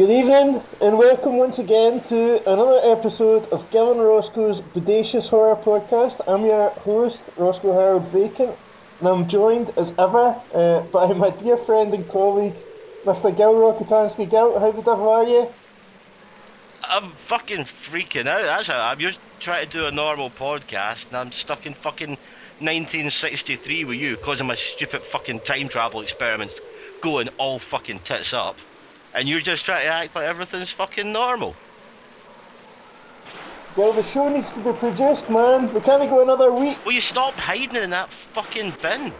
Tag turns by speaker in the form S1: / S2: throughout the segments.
S1: Good evening and welcome once again to another episode of Gavin Roscoe's Bodacious Horror Podcast. I'm your host, Roscoe Harold Vacant, and I'm joined as ever uh, by my dear friend and colleague, Mr. Gil Rokitansky. Gil, how the devil are you?
S2: I'm fucking freaking out. That's how I'm. You're trying to do a normal podcast, and I'm stuck in fucking 1963 with you of my stupid fucking time travel experiments going all fucking tits up. And you're just trying to act like everything's fucking normal.
S1: The show needs to be produced, man. We can't go another week.
S2: Will you stop hiding in that fucking bin?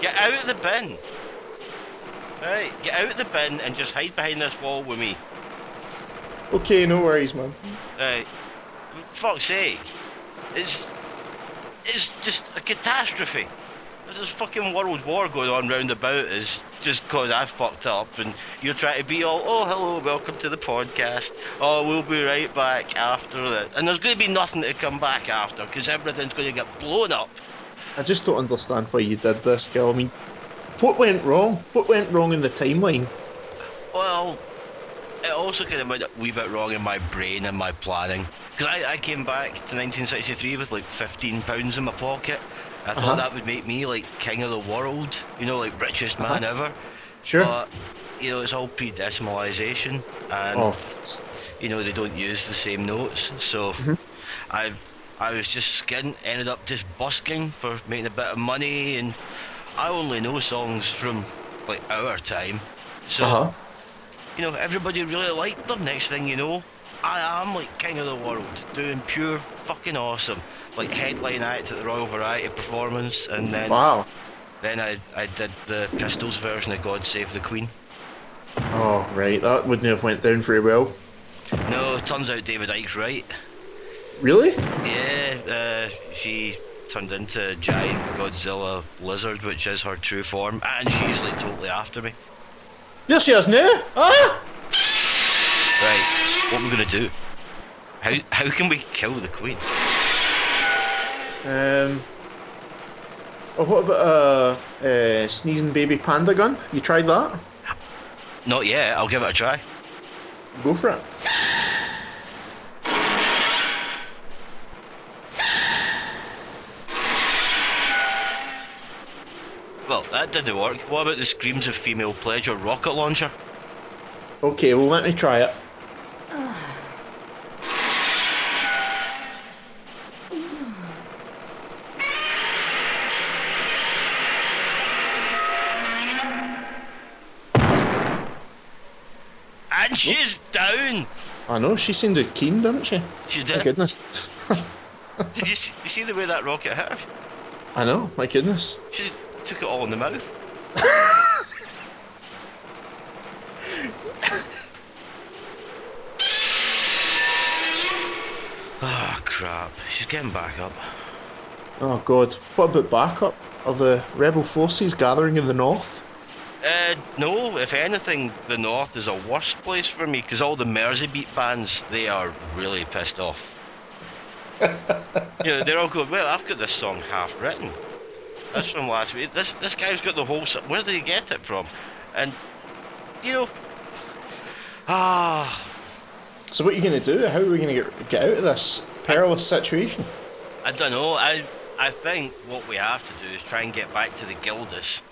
S2: Get out of the bin. Right, get out of the bin and just hide behind this wall with me.
S1: Okay, no worries, man.
S2: Right. Fuck's sake. It's it's just a catastrophe. There's this fucking world war going on round about us just because I fucked up and you're trying to be all, oh, hello, welcome to the podcast. Oh, we'll be right back after it. And there's going to be nothing to come back after because everything's going to get blown up.
S1: I just don't understand why you did this, Gil. I mean, what went wrong? What went wrong in the timeline?
S2: Well, it also kind of went a wee bit wrong in my brain and my planning. Because I, I came back to 1963 with like 15 pounds in my pocket. I thought
S1: Uh-huh.
S2: that would make me like king of the world, you know, like richest man
S1: Uh-huh.
S2: ever.
S1: Sure.
S2: But, you know, it's all pre-decimalisation, and
S1: oh,
S2: you know they don't use the same notes. So
S1: Mhm.
S2: I, I was just skidding, ended up just busking for making a bit of money, and I only know songs from like our time. So
S1: uh huh.
S2: you know, everybody really liked them. Next thing you know, I am like king of the world, doing pure fucking awesome. Like headline act at the Royal Variety Performance, and then
S1: Wow.
S2: then I I did the Pistols version of God Save the Queen.
S1: Oh, right. That wouldn't have went down very well.
S2: No, turns out David Icke's right.
S1: Really?
S2: Yeah, uh, she turned into a giant Godzilla lizard, which is her true form, and she's like totally after me.
S1: There she is now. Ah!
S2: Right, what are we gonna do? How how can we kill the Queen?
S1: Um. Oh, what about a uh, uh, sneezing baby panda gun? You tried that?
S2: Not yet. I'll give it a try.
S1: Go for it.
S2: Well, that didn't work. What about the screams of female pleasure rocket launcher?
S1: Okay, well let me try it.
S2: And she's down.
S1: I know she seemed keen, didn't she?
S2: She did.
S1: My goodness.
S2: Did you see, you see the way that rocket hit her?
S1: I know. My goodness.
S2: She took it all in the mouth. Ah, crap. She's getting back up.
S1: Oh God. What about backup? Are the rebel forces gathering in the north?
S2: Uh, no, if anything, the north is a worse place for me because all the Merseybeat bands, they are really pissed off. you know, they're all going, well, I've got this song half written. That's from last week. This this guy's got the whole. Where did he get it from? And you know, ah,
S1: So what are you going to do? How are we going to get, get out of this perilous situation?
S2: I don't know. I I think what we have to do is try and get back to the Gildas,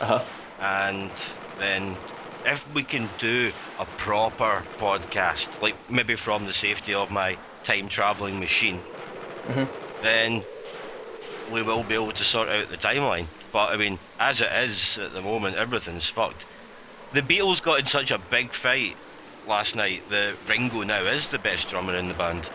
S1: Uh huh.
S2: And then if we can do a proper podcast, like maybe from the safety of my time traveling machine,
S1: Mhm.
S2: then we will be able to sort out the timeline. But I mean, as it is at the moment, everything's fucked. The Beatles got in such a big fight last night that Ringo now is the best drummer in the band.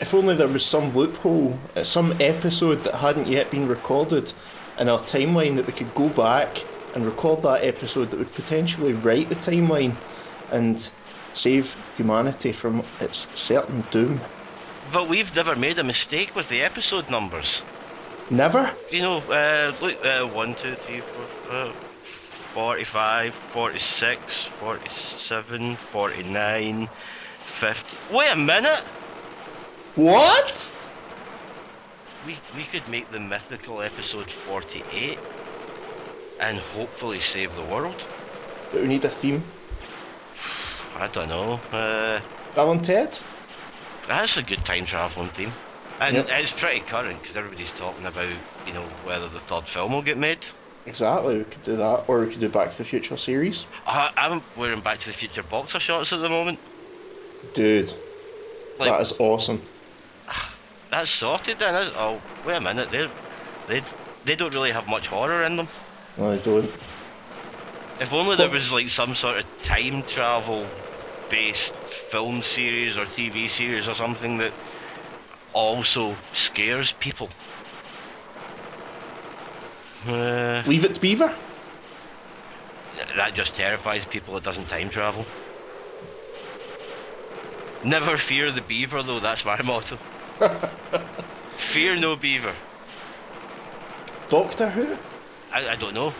S1: If only there was some loophole, uh, some episode that hadn't yet been recorded in our timeline that we could go back and record that episode that would potentially write the timeline and save humanity from its certain doom.
S2: But we've never made a mistake with the episode numbers.
S1: Never?
S2: You know, uh, look, uh, 1, 2, 3, 4, uh, 45, 46, 47, 49, 50. Wait a minute!
S1: What?
S2: We, we could make the mythical episode 48 and hopefully save the world.
S1: But we need a theme.
S2: I don't know. Uh,
S1: Bill and Ted.
S2: that's a good time traveling theme, and
S1: Yep.
S2: it's pretty current because everybody's talking about you know whether the third film will get made.
S1: Exactly, we could do that, or we could do Back to the Future series.
S2: I, I'm wearing Back to the Future boxer shorts at the moment.
S1: Dude,
S2: Like
S1: that is awesome.
S2: that's sorted then. Is, oh, wait a minute. They they they don't really have much horror in them.
S1: No, I don't.
S2: If only there was like some sort of time travel based film series or TV series or something that also scares people. Uh,
S1: Leave it to Beaver.
S2: that just terrifies people. It doesn't time travel. Never fear the beaver, though. That's my motto. fear no beaver.
S1: Doctor Who?
S2: I, I don't know.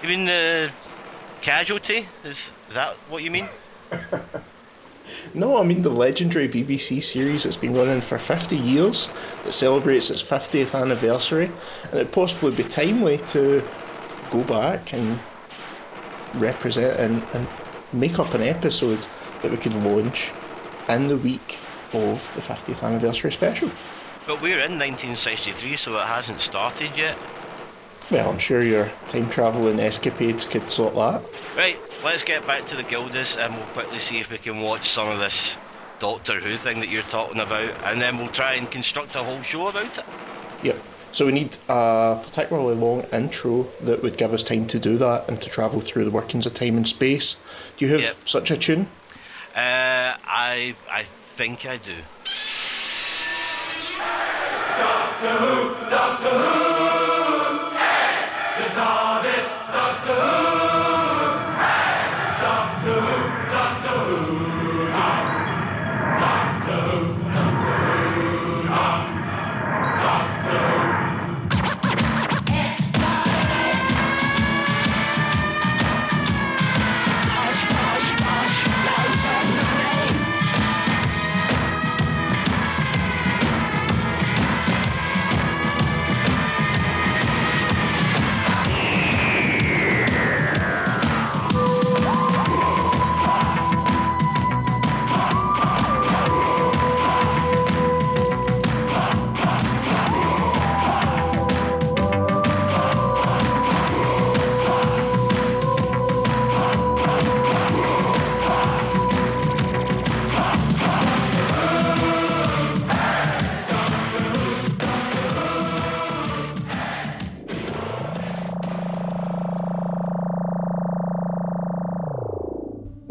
S2: you mean the casualty? Is is that what you mean?
S1: No, I mean the legendary BBC series that's been running for 50 years that celebrates its 50th anniversary, and it'd possibly be timely to go back and represent and, and make up an episode that we could launch in the week of the 50th anniversary special.
S2: But we're in 1963, so it hasn't started yet.
S1: Well, I'm sure your time travelling escapades could sort that.
S2: Right, let's get back to the Gildas and we'll quickly see if we can watch some of this Doctor Who thing that you're talking about, and then we'll try and construct a whole show about it.
S1: Yep. So we need a particularly long intro that would give us time to do that and to travel through the workings of time and space. Do you have
S2: Yep.
S1: such a tune?
S2: Uh, I I think I do. Doctor Who, Doctor Who.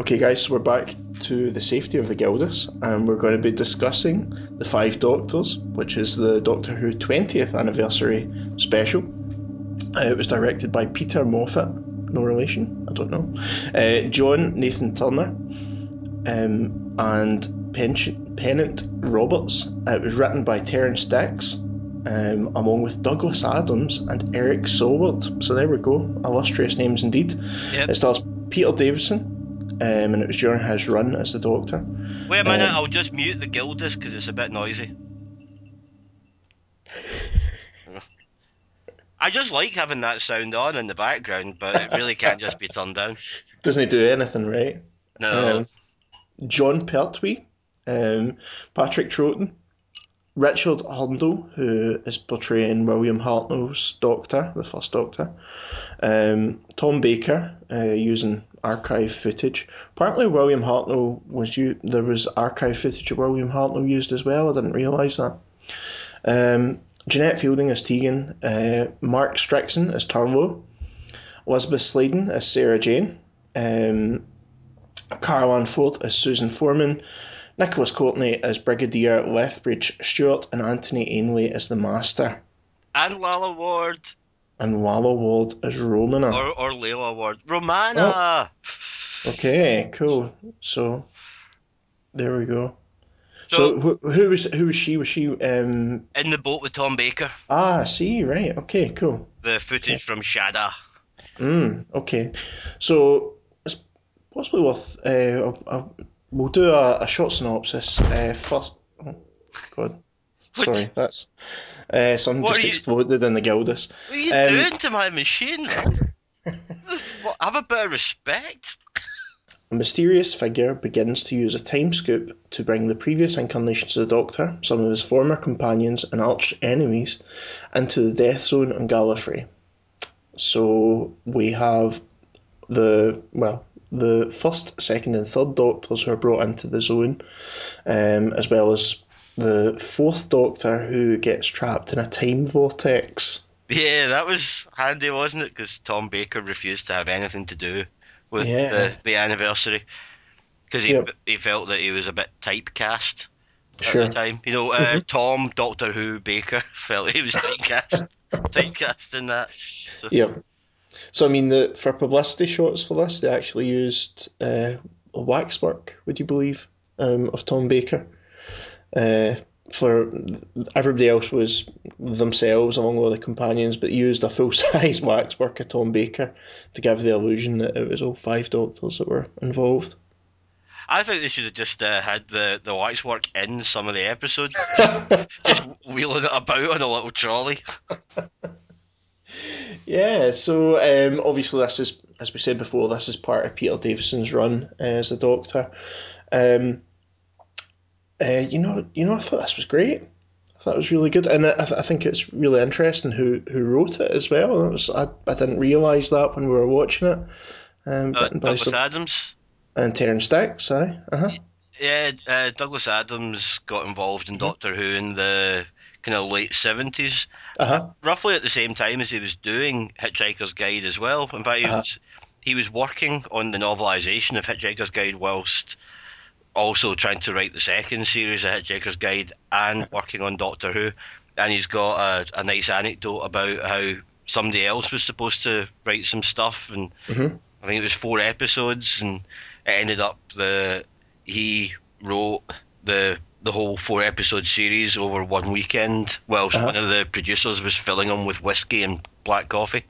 S1: Okay, guys, so we're back to the safety of the Gildas, and we're going to be discussing the Five Doctors, which is the Doctor Who 20th anniversary special. Uh, it was directed by Peter Moffatt, no relation, I don't know. Uh, John Nathan Turner, um, and Pen- Pennant Roberts. Uh, it was written by Terrance Dicks, um, along with Douglas Adams and Eric Saward. So there we go, illustrious names indeed.
S2: Yep.
S1: It stars Peter Davison, um, and it was during his run as the Doctor.
S2: Wait a minute,
S1: Um,
S2: I'll just mute the Gildas because it's a bit noisy. I just like having that sound on in the background, but it really can't just be turned down.
S1: Doesn't he do anything right?
S2: No.
S1: Um, Jon Pertwee, um, Patrick Troughton, Richard Hurndall, who is portraying William Hartnell's Doctor, the first Doctor, um, Tom Baker, uh, using archive footage. Apparently, William Hartnell was u- there was archive footage of William Hartnell used as well. I didn't realise that. Um, Janet Fielding as Tegan, uh, Mark Strickson as Turlough, Elizabeth Sladen as Sarah Jane, um, Carole Ann Ford as Susan Foreman, Nicholas Courtney as Brigadier Lethbridge Stewart, and Anthony Ainley as the Master,
S2: and Lalla Ward,
S1: and Lalla Ward as Romana.
S2: or, or Layla Ward. Romana!
S1: Okay, cool. So there we go. So,
S2: So-
S1: who, who was who was she? Was she um
S2: In the boat with Tom Baker.
S1: ah I see right okay cool
S2: The footage from Shada.
S1: mm okay so it's possibly worth uh I'll, I'll, we'll do a, a short synopsis uh first oh god sorry that's uh something just
S2: you-
S1: exploded in the Gildas
S2: What are you
S1: Um,
S2: doing to my machine. What, have a bit of respect.
S1: A mysterious figure begins to use a time scoop to bring the previous incarnations of the Doctor, some of his former companions and arch enemies, into the death zone on Gallifrey. So we have the well, the first, second, and third Doctors who are brought into the zone, um, as well as the fourth Doctor who gets trapped in a time vortex.
S2: Yeah, that was handy, wasn't it? Because Tom Baker refused to have anything to do with
S1: Yeah.
S2: the, the anniversary because he
S1: Yep.
S2: he felt that he was a bit typecast at
S1: Sure.
S2: the time. You know, uh, Tom Doctor Who Baker felt he was typecast, typecast in that. So,
S1: Yeah. So I mean, the for publicity shots for this, they actually used uh, waxwork. Would you believe um, of Tom Baker? Uh, for everybody else was themselves along with the companions, but used a full size waxwork of Tom Baker to give the illusion that it was all five doctors that were involved.
S2: I think they should have just uh, had the the waxwork in some of the episodes, just wheeling it about on a little trolley.
S1: Yeah, so um, obviously this is, as we said before, this is part of Peter Davison's run uh, as a Doctor. Um, uh, you know, you know, I thought this was great. I thought it was really good, and I, th- I think it's really interesting who who wrote it as well. That was, I, I didn't realise that when we were watching it. Um,
S2: Uh, Douglas
S1: some,
S2: Adams.
S1: and Terrance Dicks, aye, uh-huh.
S2: Yeah, uh, Douglas Adams got involved in Doctor Who in the kind of late seventies,
S1: Uh-huh.
S2: roughly at the same time as he was doing Hitchhiker's Guide as well. In fact, he
S1: Uh-huh.
S2: was he was working on the novelisation of Hitchhiker's Guide whilst also trying to write the second series of Hitchhiker's Guide and working on Doctor Who. And he's got a, a nice anecdote about how somebody else was supposed to write some stuff, and
S1: Mhm.
S2: I think it was four episodes, and it ended up the he wrote the the whole four episode series over one weekend whilst
S1: Uh-huh.
S2: one of the producers was filling him with whiskey and black coffee.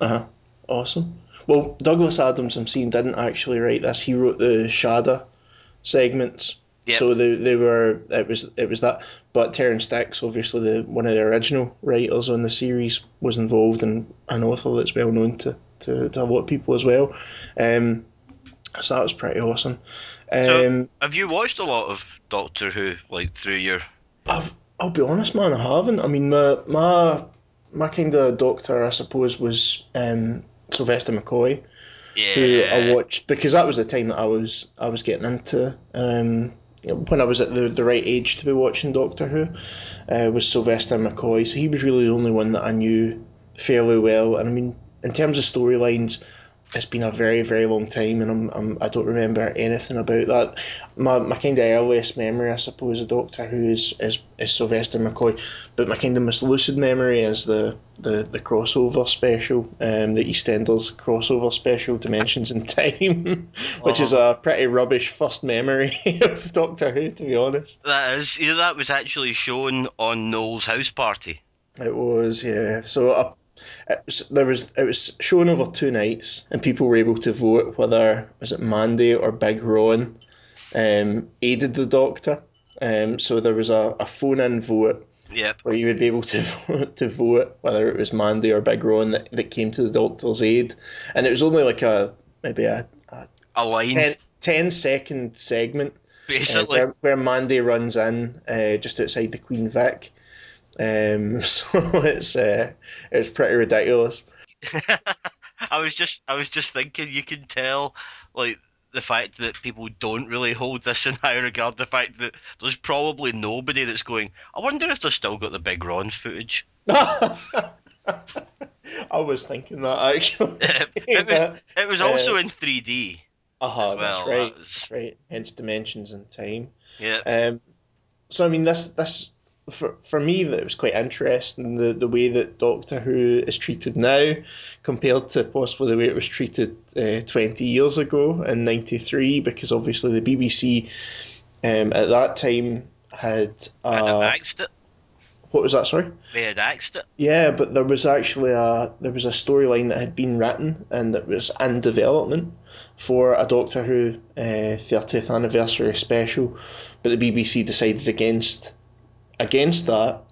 S1: Uh-huh. Awesome. Well, Douglas Adams, I'm seeing, didn't actually write this. He wrote the Shada segments.
S2: Yep.
S1: So they, they were it was it was that, but Terrance Dicks, obviously the one of the original writers on the series, was involved and an author that's well known to, to, to a lot of people as well. Um, so that was pretty awesome.
S2: So-
S1: Um,
S2: Have you watched a lot of Doctor Who like through your?
S1: I've, I'll be honest, man, I haven't. I mean, my my my kind of doctor, I suppose, was um, Sylvester McCoy. Who I watched because that was the time that I was I was getting into um, when I was at the, the right age to be watching Doctor Who uh, was Sylvester McCoy. So he was really the only one that I knew fairly well. And I mean, in terms of storylines, it's been a very very long time, and I'm, I'm I don't remember anything about that. My, my kind of earliest memory, I suppose, of Doctor Who is, is, is Sylvester McCoy, but my kind of most lucid memory is the, the, the crossover special, um, the EastEnders crossover special, Dimensions in Time, which is a pretty rubbish first memory of Doctor Who, to be honest.
S2: that is. You know, that was actually shown on Noel's house party.
S1: It was, yeah. So uh, it was, there was it was shown over two nights, and people were able to vote whether was it Mandy or Big Ron um, aided the Doctor. Um, so there was a, a phone in vote
S2: Yep.
S1: where you would be able to vote, to vote whether it was Mandy or Big Ron that, that came to the Doctor's aid, and it was only like a maybe a, a
S2: A line,
S1: 10, 10 second segment uh,
S2: basically.
S1: where, where Mandy runs in uh, just outside the Queen Vic. Um, so it's uh, it's pretty ridiculous.
S2: I was just I was just thinking you can tell like the fact that people don't really hold this in high regard, the fact that there's probably nobody that's going, I wonder if they've still got the big Ron footage.
S1: I was thinking that actually.
S2: it was it was
S1: uh,
S2: also in 3D.
S1: Uh-huh,
S2: well,
S1: that's
S2: that
S1: right.
S2: was-
S1: That's right. Hence dimensions and time.
S2: Yeah.
S1: Um, so I mean, this this for for me that it was quite interesting the the way that Doctor Who is treated now compared to possibly the way it was treated uh, twenty years ago in '93, because obviously the BBC um, at that time had uh,
S2: axed it.
S1: what was that? Sorry.
S2: They had axed it.
S1: Yeah, but there was actually a there was a storyline that had been written and that was in development for a Doctor Who uh, 30th anniversary special, but the BBC decided against against that.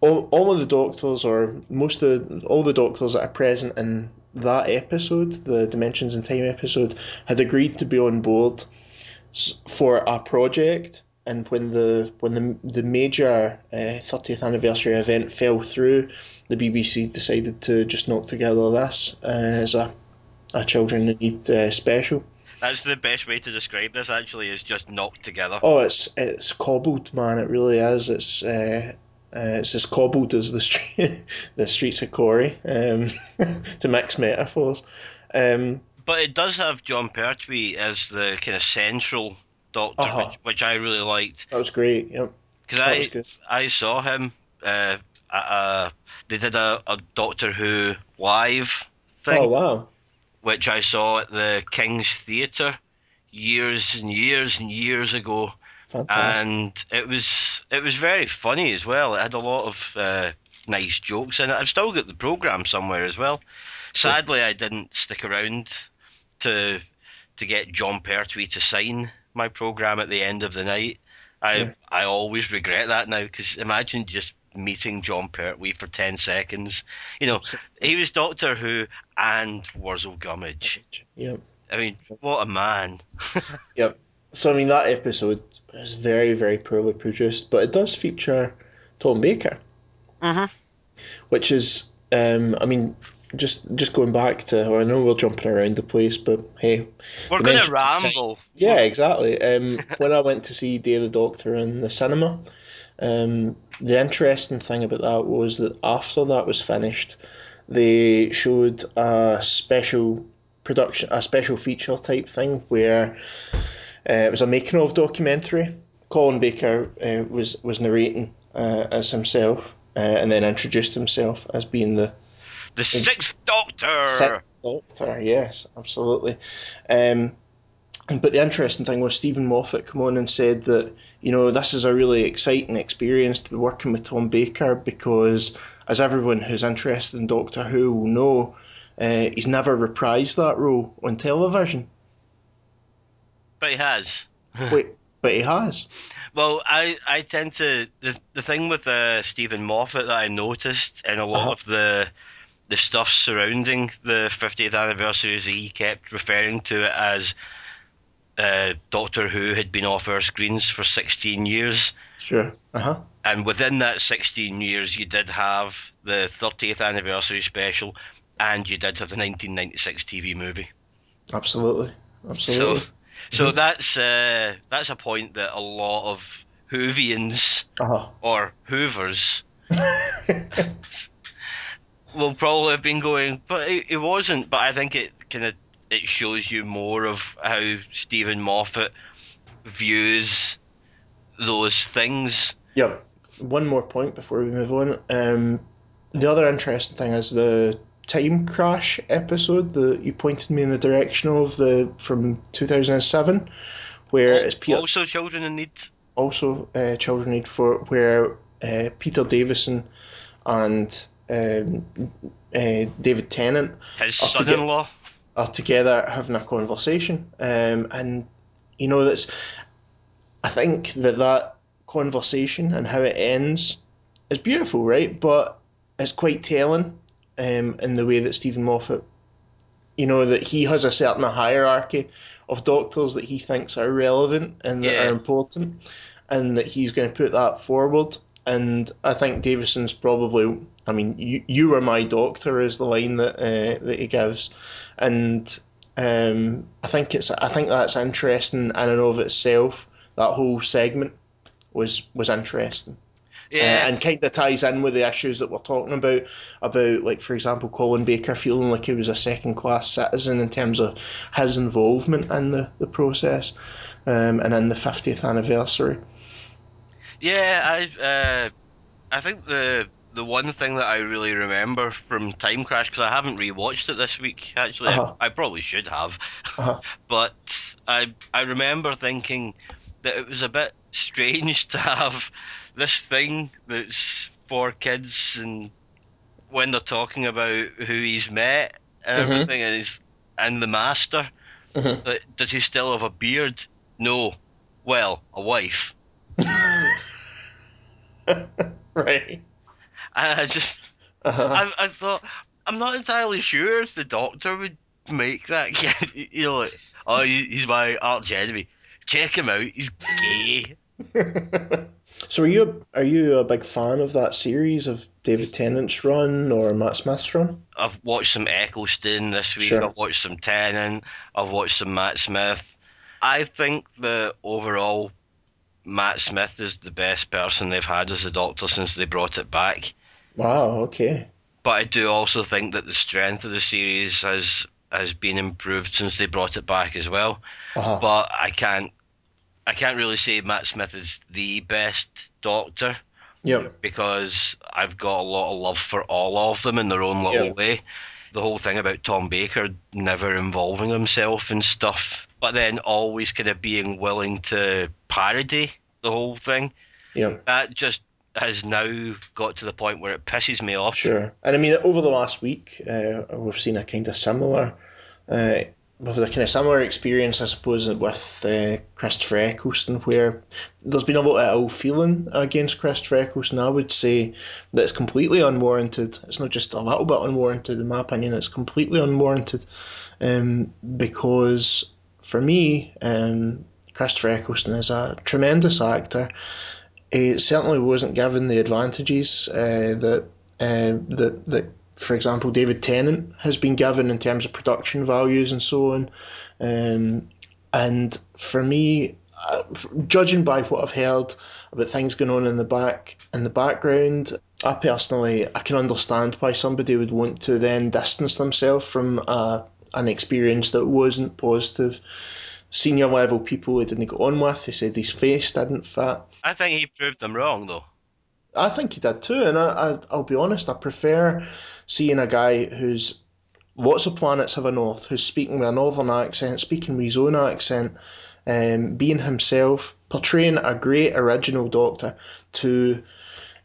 S1: All, all of the doctors, or most of all the doctors that are present in that episode, the Dimensions in Time episode, had agreed to be on board for a project. And when the when the the major thirtieth uh, anniversary event fell through, the BBC decided to just knock together this uh, as a a children need uh, special.
S2: That's the best way to describe this. Actually, is just knocked together.
S1: Oh, it's it's cobbled, man. It really is. It's uh, uh, it's as cobbled as the street, the streets of Corrie, um, to mix metaphors. Um,
S2: but it does have Jon Pertwee as the kind of central doctor, uh-huh. which, which, I really liked.
S1: That was great. Yep.
S2: Because I I saw him. Uh, at they did a, a Doctor Who live thing.
S1: Oh wow!
S2: Which I saw at the King's Theatre years and years and years ago
S1: Fantastic.
S2: And it was it was very funny as well. It had a lot of uh, nice jokes in it. I've still got the program somewhere as well. Sadly, I didn't stick around to to get Jon Pertwee to sign my program at the end of the night. I I always regret that now because imagine just meeting Jon Pertwee for ten seconds. You know, he was Doctor Who and Wurzel Gummidge.
S1: Yep.
S2: I mean, what a man.
S1: yep. So I mean that episode is very very poorly produced, but it does feature Tom Baker,
S2: uh-huh.
S1: which is um, I mean just just going back to well, I know we're jumping around the place, but hey,
S2: we're going to ramble.
S1: Yeah, exactly. Um, when I went to see Day of the Doctor in the cinema, um, the interesting thing about that was that after that was finished, they showed a special production, a special feature type thing where uh, it was a making of documentary. Colin Baker uh, was was narrating uh, as himself, uh, and then introduced himself as being the
S2: the sixth Doctor.
S1: Sixth Doctor, yes, absolutely. Um, but the interesting thing was Steven Moffat come on and said that you know this is a really exciting experience to be working with Tom Baker because, as everyone who's interested in Doctor Who will know, uh, he's never reprised that role on television.
S2: But he has.
S1: Wait, but he has.
S2: Well, I, I tend to the the thing with uh, Steven Moffat that I noticed in a lot uh-huh. of the the stuff surrounding the 50th anniversary is he kept referring to it as uh, Doctor Who had been off our screens for 16 years.
S1: Sure. Uh huh.
S2: And within that 16 years, you did have the 30th anniversary special, and you did have the 1996 TV movie.
S1: Absolutely. Absolutely.
S2: So, so mm-hmm. that's uh, that's a point that a lot of Whovians
S1: uh-huh.
S2: or Hoovers will probably have been going, but it, it wasn't. But I think it kind of it shows you more of how Steven Moffat views those things.
S1: Yeah. One more point before we move on. Um, the other interesting thing is the time crash episode that you pointed me in the direction of the from 2007 where it's
S2: Peter, also children in need
S1: also uh, children need for where uh, Peter Davison and um, uh, David Tennant
S2: his son-in-law
S1: are together having a conversation um, and you know that's I think that that conversation and how it ends is beautiful right but it's quite telling um, in the way that Steven Moffat, you know, that he has a certain hierarchy of doctors that he thinks are relevant and that yeah. are important, and that he's going to put that forward. And I think Davison's probably, I mean, you, you are my doctor is the line that uh, that he gives, and um, I think it's I think that's interesting in and of itself. That whole segment was was interesting.
S2: Yeah.
S1: Uh, and kind of ties in with the issues that we're talking about, about like for example, Colin Baker feeling like he was a second class citizen in terms of his involvement in the the process, um, and in the fiftieth anniversary.
S2: Yeah, I uh, I think the the one thing that I really remember from Time Crash because I haven't rewatched it this week. Actually, uh-huh. I, I, probably should have,
S1: uh-huh.
S2: but I I remember thinking that it was a bit strange to have this thing that's for kids and when they're talking about who he's met and mm-hmm. everything and he's and the master mm-hmm. does he still have a beard no well a wife
S1: right
S2: and i just uh-huh. I, I thought I'm not entirely sure if the Doctor would make that kid. You know, like, oh, he's my arch enemy. Check him out. He's gay.
S1: so, are you are you a big fan of that series of David Tennant's run or Matt Smith's run?
S2: I've watched some Eccleston this week. Sure. I've watched some Tennant. I've watched some Matt Smith. I think the overall Matt Smith is the best person they've had as a Doctor since they brought it back.
S1: Wow. Okay.
S2: But I do also think that the strength of the series has has been improved since they brought it back as well. Uh-huh. But I can't I can't really say Matt Smith is the best Doctor.
S1: Yeah.
S2: Because I've got a lot of love for all of them in their own little yep. way. The whole thing about Tom Baker never involving himself in stuff, but then always kind of being willing to parody the whole thing.
S1: Yeah.
S2: That just has now got to the point where it pisses me off.
S1: Sure. And I mean, over the last week, uh, we've seen a kind of similar uh, with a kind of similar experience, I suppose, with uh, Christopher Eccleston, where there's been a lot of ill feeling against Christopher Eccleston. I would say that it's completely unwarranted. It's not just a little bit unwarranted, in my opinion, it's completely unwarranted. Um, because for me, um, Christopher Eccleston is a tremendous actor. He certainly wasn't given the advantages uh, that, uh, that, that for example, David Tennant has been given in terms of production values and so on. Um, and for me, uh, judging by what I've heard about things going on in the back in the background, I personally I can understand why somebody would want to then distance themselves from uh, an experience that wasn't positive. Senior level people he didn't get on with. They said his face didn't fit.
S2: I think he proved them wrong though.
S1: I think he did too, and I, I will be honest, I prefer seeing a guy who's lots of planets have a north, who's speaking with a northern accent, speaking with his own accent, um, being himself, portraying a great original Doctor to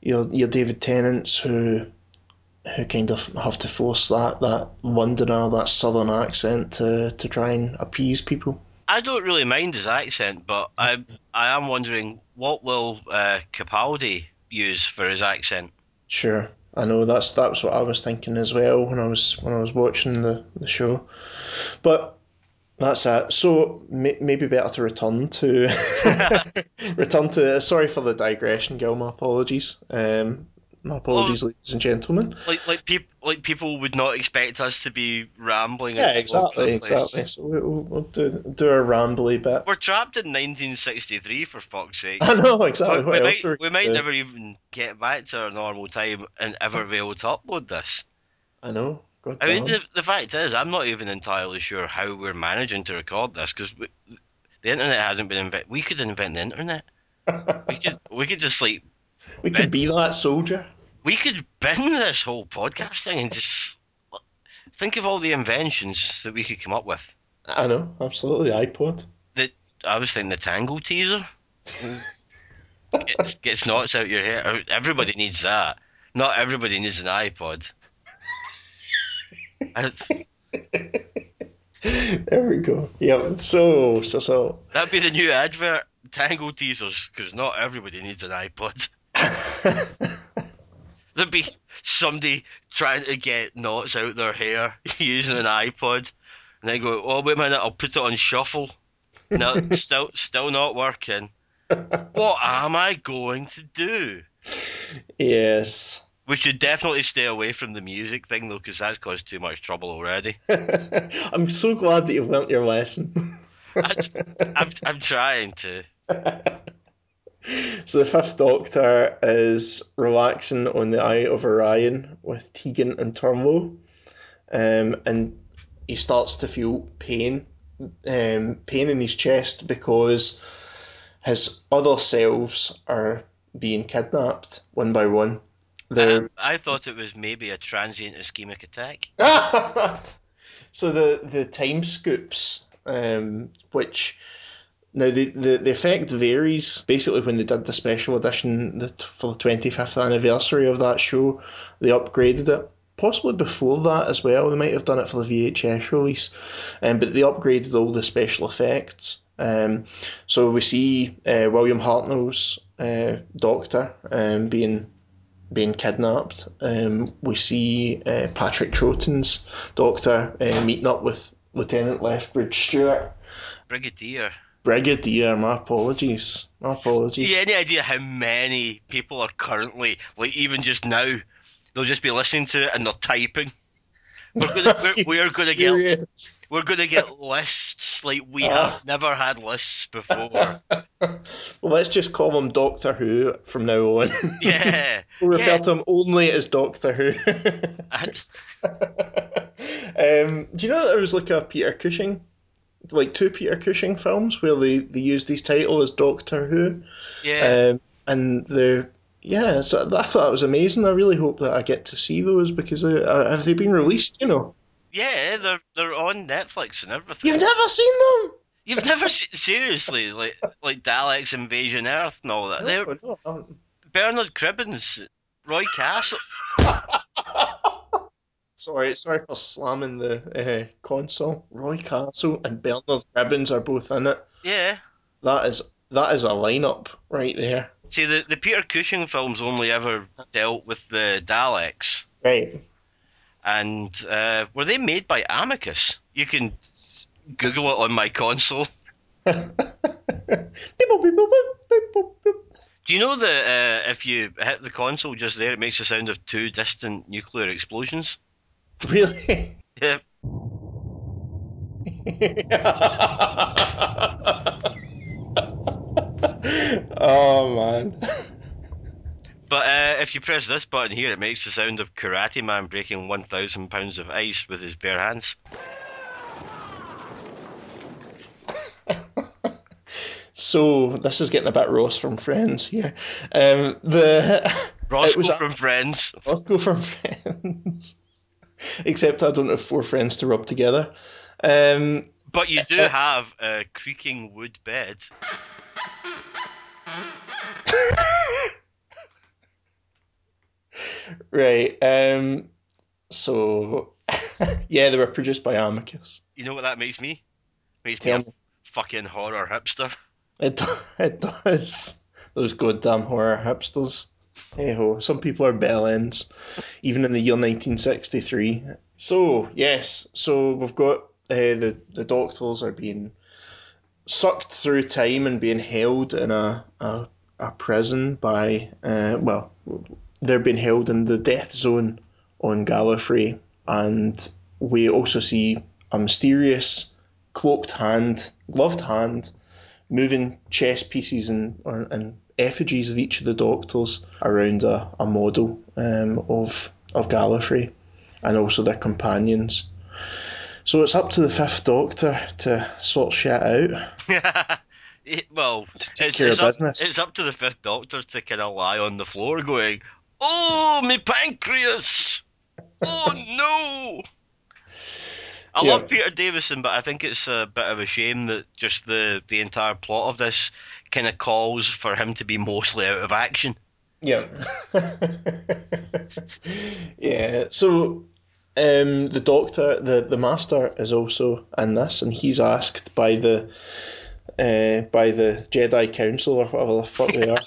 S1: your your David Tennants who who kind of have to force that that Londoner, that southern accent to to try and appease people.
S2: I don't really mind his accent, but I I am wondering what will uh, Capaldi use for his accent.
S1: Sure, I know that's that's what I was thinking as well when I was when I was watching the, the show, but that's it. So may, maybe better to return to return to. Sorry for the digression, Gil. My apologies. Um, my apologies, well, ladies and gentlemen.
S2: Like like people like people would not expect us to be rambling.
S1: Yeah, exactly, exactly. So we'll, we'll do do a rambly bit.
S2: We're trapped in 1963 for fuck's sake.
S1: I know exactly.
S2: we, might, we, we might never even get back to our normal time and ever be able to upload this.
S1: I know. God
S2: I mean, the, the fact is, I'm not even entirely sure how we're managing to record this because the internet hasn't been invented. We could invent the internet. we could we could just like
S1: we could be that soldier
S2: we could bin this whole podcast thing and just think of all the inventions that we could come up with.
S1: I know, absolutely. iPod.
S2: The, I was thinking the Tangle Teezer. gets, gets knots out your hair. Everybody needs that. Not everybody needs an iPod.
S1: there we go. Yep. So, so, so.
S2: That'd be the new advert. Tangle Teezers, because not everybody needs an iPod. There'd be somebody trying to get knots out their hair using an iPod, and then go, "Oh wait a minute, I'll put it on shuffle." No, still, still not working. what am I going to do?
S1: Yes.
S2: We should definitely stay away from the music thing though, because that's caused too much trouble already.
S1: I'm so glad that you've learnt your lesson.
S2: I, I'm, I'm trying to.
S1: So the Fifth Doctor is relaxing on the Eye of Orion with Tegan and Turlough, um, and he starts to feel pain, um, pain in his chest because his other selves are being kidnapped one by one.
S2: Um, I thought it was maybe a transient ischemic attack.
S1: so the the time scoops, um, which now, the, the, the effect varies. Basically, when they did the special edition for the 25th anniversary of that show, they upgraded it. Possibly before that as well. They might have done it for the VHS release. Um, but they upgraded all the special effects. Um, so we see uh, William Hartnell's uh, Doctor um, being being kidnapped. Um, we see uh, Patrick Troughton's doctor uh, meeting up with Lieutenant Lethbridge Stewart.
S2: Brigadier.
S1: Brigadier, my apologies. My apologies.
S2: Do you have any idea how many people are currently, like even just now, they'll just be listening to it and they're typing. We're gonna, we're, we're gonna get we're gonna get lists like we
S1: Ah.
S2: have never had lists before.
S1: well, let's just call him Doctor Who from now on.
S2: Yeah.
S1: we'll refer
S2: Yeah.
S1: to him only as Doctor Who. Um, do you know that there was like a Peter Cushing, like two Peter Cushing films where they, they used his title as Doctor Who?
S2: yeah.
S1: Um, and the yeah, so I thought it was amazing. I really hope that I get to see those because uh, uh, have they been released? You know,
S2: yeah, they're they're on Netflix and everything.
S1: you've never seen them.
S2: You've never se- seriously like like Daleks Invasion Earth and all that. They're
S1: No, no,
S2: Bernard Cribbins, Roy Castle.
S1: Sorry, sorry for slamming the uh, console. Roy Castle and Bernard Cribbins are both in it.
S2: Yeah.
S1: That is that is a lineup right there.
S2: See, the, the Peter Cushing films only ever dealt with the Daleks.
S1: Right.
S2: And uh, were they made by Amicus? You can Google it on my console. Do you know that uh, if you hit the console just there, it makes the sound of two distant nuclear explosions?
S1: Really?
S2: Yeah.
S1: oh man.
S2: But uh, if you press this button here, it makes the sound of Karate Man breaking 1,000 pounds of ice with his bare hands.
S1: So this is getting a bit Ross from Friends here. Um, the
S2: Roscoe
S1: was a-
S2: from Friends.
S1: Roscoe from Friends. Except I don't have four friends to rub together. Um,
S2: But you do have a creaking wood bed.
S1: right. Um, so yeah, they were produced by Amicus.
S2: You know what that makes me? Makes
S1: Tell
S2: me a
S1: me.
S2: fucking horror hipster.
S1: It it does. Those goddamn horror hipsters. Hey ho, some people are bellends, even in the year 1963. So yes, so we've got uh, the the doctors are being sucked through time and being held in a a, a prison by uh, well, they're being held in the death zone on Gallifrey, and we also see a mysterious cloaked hand, gloved hand, moving chess pieces and and effigies of each of the doctors around a, a model um, of of Gallifrey and also their companions. So it's up to the fifth doctor to sort shit out.
S2: It- well,
S1: To take
S2: it's,
S1: care
S2: it's
S1: of
S2: up,
S1: business.
S2: it's up to the fifth doctor to kind of lie on the floor going, Oh, my pancreas! Oh no! I
S1: Yeah.
S2: love Peter Davison, but I think it's a bit of a shame that just the, the entire plot of this kind of calls for him to be mostly out of action.
S1: Yeah. yeah. So um, the doctor, the, the master, is also in this, and he's asked by the uh, by the Jedi Council or whatever the fuck they are.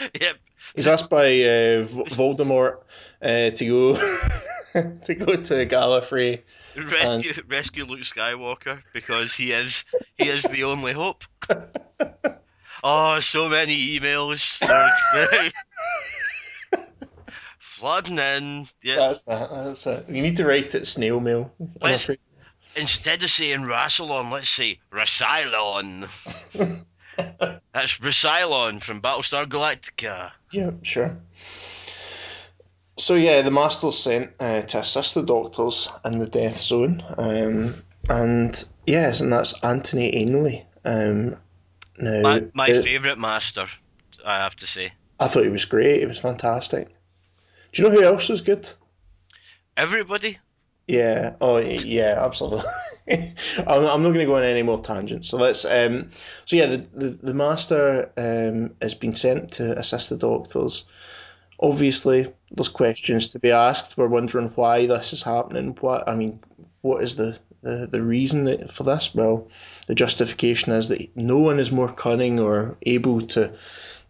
S2: yep.
S1: He's asked by uh, V- Voldemort uh, to go to go to Gallifrey.
S2: Rescue rescue Luke Skywalker because he is he is the only hope. Oh, so many emails. They're Flooding in. Yeah.
S1: That's that. That's it. You need to write it snail mail. I'm
S2: Let's-
S1: afraid.
S2: Instead of saying Rassilon, let's say Rassilon. That's Rassilon from Battlestar Galactica.
S1: Yeah, sure. So yeah, the master's sent uh, to assist the doctors in the death zone, um, and yes, and that's Anthony Ainley. Um, now,
S2: My, my favourite master, I have to say.
S1: I thought he was great. He was fantastic. Do you know who else was good?
S2: Everybody?
S1: Yeah. Oh, yeah. Absolutely. I'm, I'm not going to go on any more tangents. So let's. Um, so yeah, the the, the master um, has been sent to assist the doctors. Obviously, there's questions to be asked. We're wondering why this is happening. What I mean, what is the the, the reason for this? Well, the justification is that no one is more cunning or able to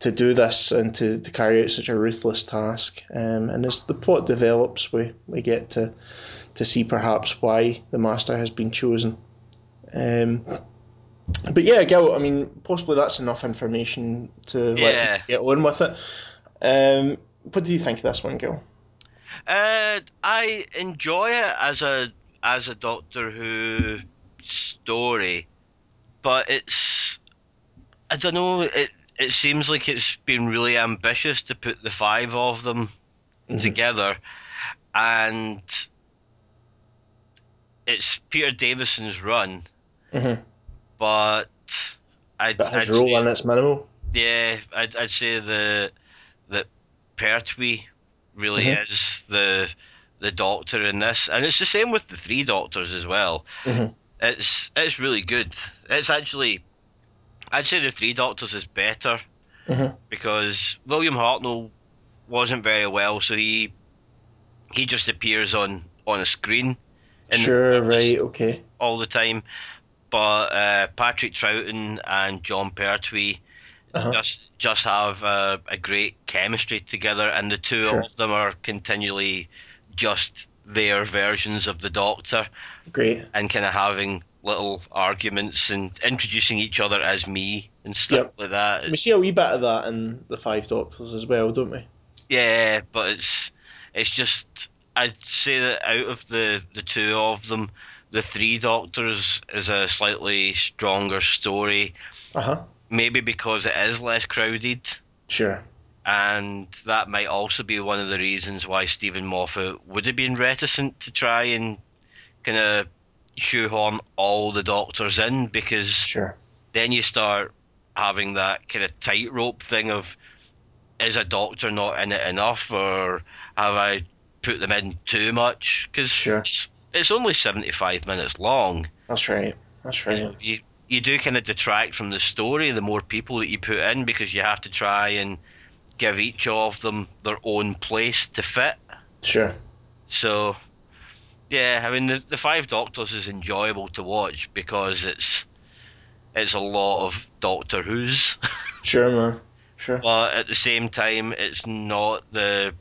S1: to do this and to, to carry out such a ruthless task. Um, and as the plot develops, we, we get to to see perhaps why the master has been chosen. Um, but yeah, Gil, I mean, possibly that's enough information to
S2: Yeah.
S1: get on with it. Um, what do you think of this one, Gil?
S2: Uh, I enjoy it as a as a Doctor Who story, but it's I don't know. It it seems like it's been really ambitious to put the five of them
S1: Mhm.
S2: together, and it's Peter Davison's run,
S1: Mm-hmm.
S2: but I'd,
S1: But his
S2: I'd
S1: role
S2: say-
S1: in it's minimal.
S2: yeah, I'd, I'd say the Pertwee really
S1: Mhm.
S2: is the the Doctor in this, and it's the same with the three Doctors as well.
S1: Mhm.
S2: It's it's really good. It's actually, I'd say the three Doctors is better
S1: Mhm.
S2: because William Hartnell wasn't very well, so he he just appears on on a screen. in
S1: Sure, right, okay.
S2: all the time. But uh, Patrick Troughton and Jon Pertwee
S1: Uh-huh.
S2: just just have a, a great chemistry together, and the two
S1: Sure.
S2: of them are continually just their versions of the Doctor,
S1: Great.
S2: and kind of having little arguments and introducing each other as me and stuff
S1: Yep.
S2: like that.
S1: We see a wee bit of that in the Five Doctors as well, don't we?
S2: Yeah, but it's it's just I'd say that out of the the two of them, the three Doctors is a slightly stronger story.
S1: Uh huh.
S2: Maybe because it is less crowded,
S1: Sure.
S2: and that might also be one of the reasons why Steven Moffat would have been reticent to try and kind of shoehorn all the doctors in because
S1: Sure.
S2: then you start having that kind of tightrope thing of is a doctor not in it enough or have I put them in too much? Because
S1: Sure.
S2: it's, it's only 75 minutes long.
S1: That's right. That's right.
S2: You you do kind of detract from the story the more people that you put in because you have to try and give each of them their own place to fit.
S1: Sure.
S2: So yeah, I mean the the Five Doctors is enjoyable to watch because it's it's a lot of Doctor Who's,
S1: Sure, man. Sure.
S2: but at the same time it's not the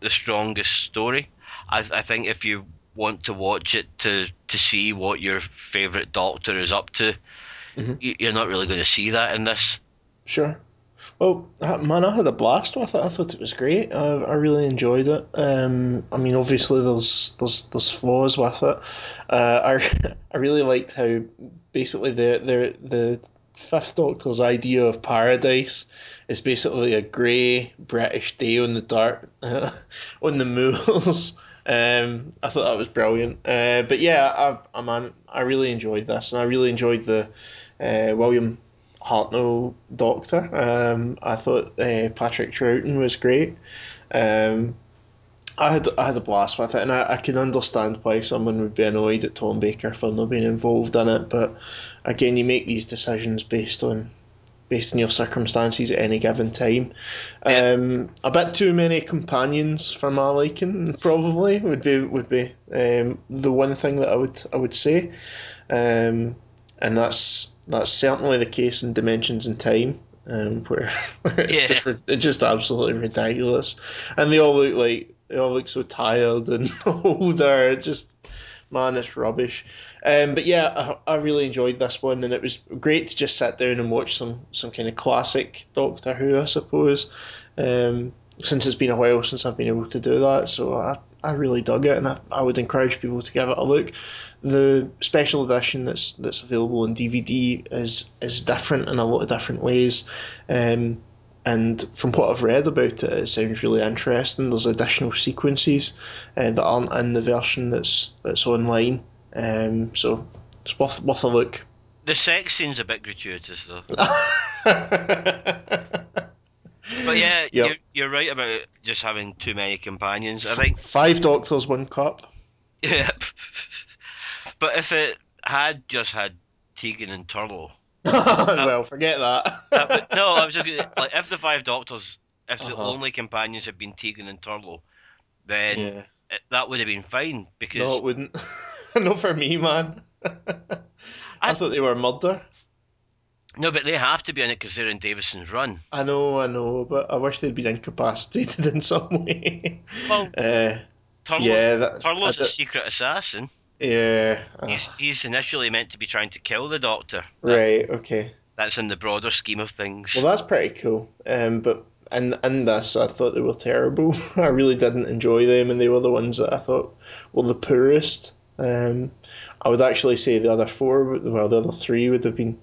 S2: the strongest story. I I think if you want to watch it to to see what your favorite Doctor is up to,
S1: Mhm.
S2: you, you're not really going to see that in this.
S1: Sure. Well, man, I had a blast with it. I thought it was great. I, I really enjoyed it. Um, I mean, obviously there's there's there's flaws with it. Uh, I I really liked how basically the the the Fifth Doctor's idea of paradise is basically a grey British day on the dark on the moors. Um, I thought that was brilliant. Uh, but yeah, I, I man, I really enjoyed this, and I really enjoyed the uh, William Hartnell Doctor. Um, I thought uh, Patrick Troughton was great. Um, I had I had a blast with it, and I, I can understand why someone would be annoyed at Tom Baker for not being involved in it. But again, you make these decisions based on based on your circumstances at any given time.
S2: Yeah.
S1: Um, a bit too many companions for my liking, probably would be would be um, the one thing that I would I would say, um, and that's that's certainly the case in Dimensions in Time. Um, where, where it's,
S2: Yeah.
S1: just, it's just absolutely ridiculous, and they all look like they all look so tired and older. Just man, it's rubbish. Um, but yeah, I, I really enjoyed this one, and it was great to just sit down and watch some some kind of classic Doctor Who, I suppose. Um, since it's been a while since I've been able to do that, so I, I really dug it, and I, I would encourage people to give it a look. The special edition that's that's available on DVD is is different in a lot of different ways. Um, and from what I've read about it, it sounds really interesting. There's additional sequences uh, that aren't in the version that's that's online. Um, so it's worth worth a look.
S2: The sex scene's a bit gratuitous though.
S1: but
S2: yeah,
S1: Yep.
S2: you're, you're right about just having too many companions. I think
S1: five doctors, one cup.
S2: Yeah. But if it had just had Tegan and Turlough,
S1: well, forget that.
S2: no, I was just gonna, like if the five doctors, if the
S1: Uh-huh.
S2: only companions had been Tegan and Turlough, then
S1: yeah.
S2: it, that would have been fine because
S1: No, it wouldn't. Not for me, man. I, thought they were murder.
S2: No, but they have to be in it because they're in Davison's run.
S1: I know, I know, but I wish they'd been incapacitated in some way.
S2: Well,
S1: Uh,
S2: Turlough's,
S1: yeah, that-
S2: Turlough's
S1: I
S2: a secret assassin.
S1: Yeah.
S2: He's, he's initially meant to be trying to kill the Doctor.
S1: right, okay.
S2: That's in the broader scheme of things.
S1: Well, that's pretty cool. Um, but in in this, I thought they were terrible. I really didn't enjoy them, and they were the ones that I thought were the poorest. Um, I would actually say the other four, well, the other three would have been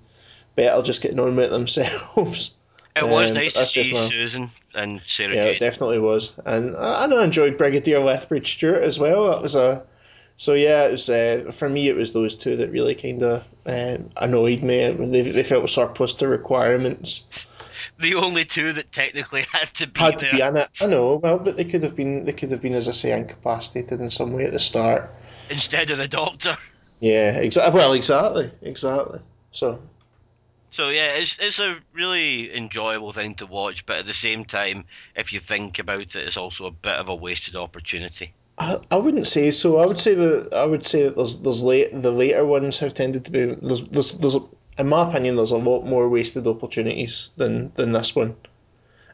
S1: better just getting on with it themselves.
S2: it was
S1: um,
S2: nice to see
S1: my-
S2: Susan and Sarah
S1: Yeah, it definitely was, and I, and I enjoyed Brigadier Lethbridge Stewart as well. That was a so yeah, it was uh, for me. It was those two that really kind of um, annoyed me. They, they felt surplus to requirements.
S2: The only two that technically had to be
S1: had
S2: there.
S1: be in it. I know, well, but they could have been. They could have been, as I say, incapacitated in some way at the start.
S2: instead of the Doctor.
S1: Yeah, exactly. Well, exactly, exactly. So
S2: So yeah, it's it's a really enjoyable thing to watch, but at the same time, if you think about it, it's also a bit of a wasted opportunity.
S1: I, I wouldn't say so. I would say that I would say that there's there's late the later ones have tended to be there's there's, there's in my opinion there's a lot more wasted opportunities than than this one.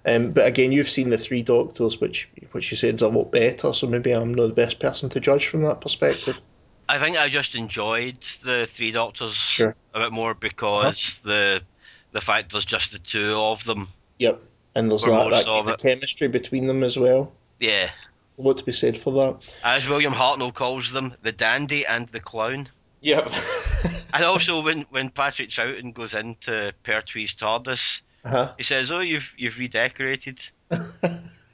S1: Um, but again, you've seen the Three Doctors, which which you said is a lot better. So maybe I'm not the best person to judge from that perspective.
S2: I think I just enjoyed the Three Doctors
S1: Sure.
S2: a bit more because the the fact there's just the two of them.
S1: Yep. And there's that, that
S2: of
S1: chemistry between them as well.
S2: Yeah,
S1: A lot to be said for that.
S2: as William Hartnell calls them, the dandy and the clown.
S1: Yep.
S2: And also when when Patrick Troughton goes into Pertwee's TARDIS,
S1: uh-huh.
S2: he says, "Oh, you've you've redecorated."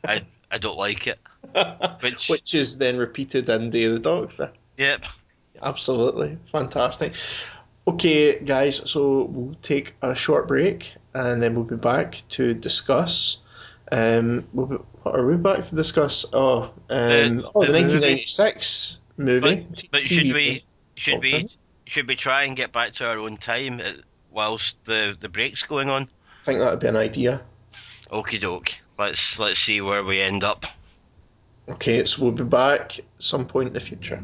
S2: I I don't like it. Which-
S1: Which is then repeated in Day of the Doctor.
S2: Yep.
S1: Absolutely. Fantastic. Okay, guys, so we'll take a short break and then we'll be back to discuss. Um, what are we back to discuss? Oh, um,
S2: The-
S1: oh, the,
S2: the movie.
S1: 1996 movie.
S2: But, but should we should we
S1: Doctor.
S2: should we try and get back to our own time uh, whilst the the break's going on?
S1: I think that would be an idea.
S2: Okie doke. Let's let's see where we end up.
S1: Okay, so we'll be back some point in the future.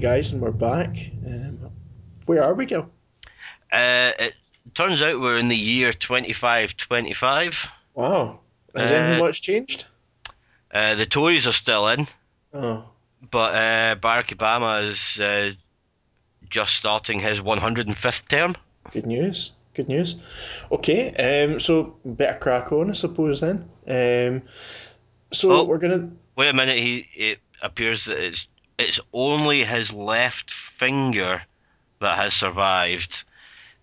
S1: Guys, and we're back. Um, where are we, Gil?
S2: Uh, it turns out we're in the year twenty five twenty five.
S1: Wow. Has
S2: Uh,
S1: anything much changed?
S2: Uh, the Tories are still in,
S1: Oh,
S2: but uh, Barack Obama is uh, just starting his one hundred and fifth term.
S1: Good news. Good news. Okay, um, so better crack on, I suppose then. Um, so
S2: Oh.
S1: we're gonna.
S2: Wait a minute. He it appears that it's it's only his left finger that has survived,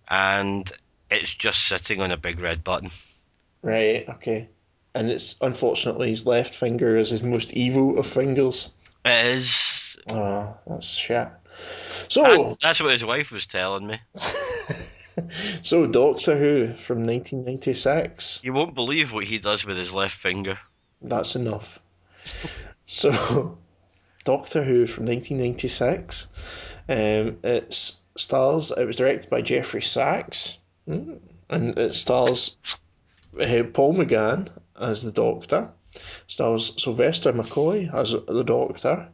S2: and it's just sitting on a big red button.
S1: Right. Okay. And it's unfortunately his left finger is his most evil of fingers.
S2: It is.
S1: Oh, that's shit. So,
S2: That's, that's what his wife was telling me.
S1: so Doctor Who from 1996.
S2: You won't believe what he does with his left finger.
S1: That's enough. so, Doctor Who from 1996. Um, it stars. It was directed by Geoffrey Sax, Mm. and it stars uh, Paul McGann as the Doctor. Stars Sylvester McCoy as the Doctor.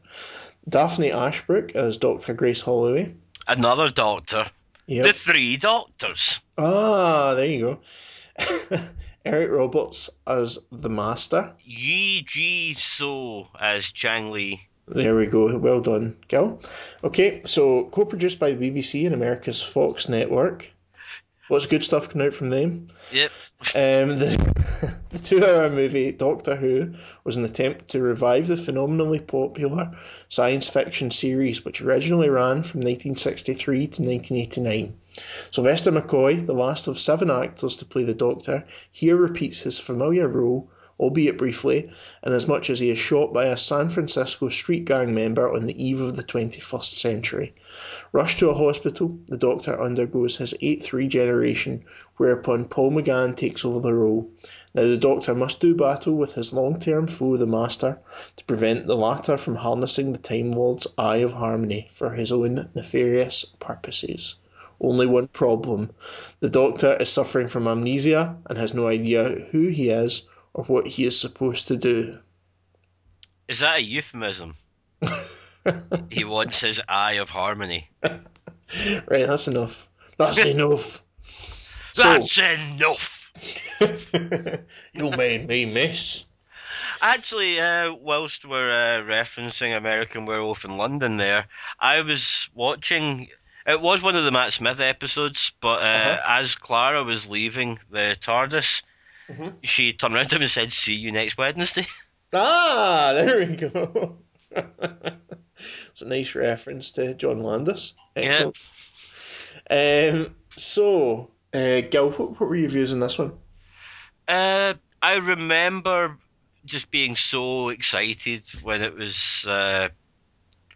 S1: Daphne Ashbrook as Doctor Grace Holloway.
S2: Another doctor. The three doctors.
S1: Ah, there you go. Eric Roberts as the Master.
S2: Yee Jee Tso as Chang Lee.
S1: There we go. Well done, Gil. Okay, so co-produced by the BBC and America's Fox network. Lots of good stuff coming out from them.
S2: Yep.
S1: Um, the the two-hour movie Doctor Who was an attempt to revive the phenomenally popular science fiction series, which originally ran from 1963 to 1989. Sylvester McCoy, the last of seven actors to play the Doctor, here repeats his familiar role albeit briefly, inasmuch as he is shot by a San Francisco street gang member on the eve of the 21st century. Rushed to a hospital, the Doctor undergoes his eighth regeneration, whereupon Paul McGann takes over the role. Now, the Doctor must do battle with his long term foe, the Master, to prevent the latter from harnessing the Time Lord's Eye of Harmony for his own nefarious purposes. Only one problem the Doctor is suffering from amnesia and has no idea who he is or what he is supposed to do.
S2: Is that a euphemism? he wants his eye of harmony.
S1: right, that's enough. That's enough.
S2: That's enough.
S1: you made me miss.
S2: Actually, uh, whilst we're uh, referencing American Werewolf in London, there, I was watching. It was one of the Matt Smith episodes, but uh,
S1: Uh-huh.
S2: as Clara was leaving the TARDIS,
S1: Mhm.
S2: she turned around to him and said, "See you next Wednesday."
S1: Ah, there we go. it's a nice reference to John Landis. Excellent. Um, so, uh, Gil, what, what were your views on this one?
S2: Uh, I remember just being so excited when it was uh,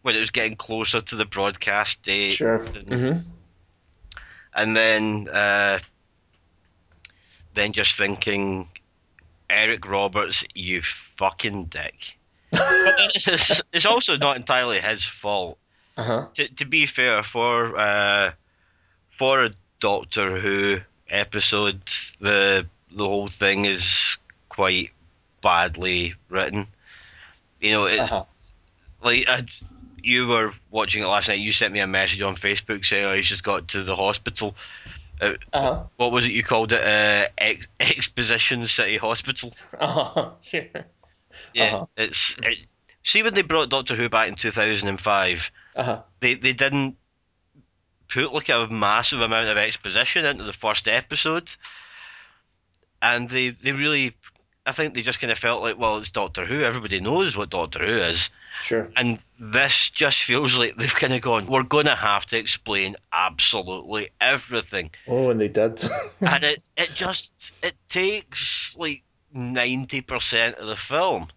S2: when it was getting closer to the broadcast date.
S1: Sure.
S2: And,
S1: hmm
S2: and then uh, then just thinking, Eric Roberts, you fucking dick. it's, it's also not entirely his fault.
S1: Uh huh.
S2: To, to be fair, for uh, for a Doctor Who episode, the the whole thing is quite badly written. You know, it's
S1: Uh-huh.
S2: like I, you were watching it last night. You sent me a message on Facebook saying, "Oh, he's just got to the hospital."
S1: Uh huh.
S2: What was it you called it? Uh, ex- Exposition City Hospital.
S1: Uh huh. Sure.
S2: Yeah,
S1: Uh-huh.
S2: it's it, see when they brought Doctor Who back in two thousand and five.
S1: Uh huh.
S2: they they didn't put like a massive amount of exposition into the first episode, and they they really, I think they just kind of felt like, well, it's Doctor Who. Everybody knows what Doctor Who is,
S1: Sure.
S2: and this just feels like they've kind of gone. We're going to have to explain absolutely everything,
S1: Oh, and they did.
S2: and it it just it takes like ninety percent of the film.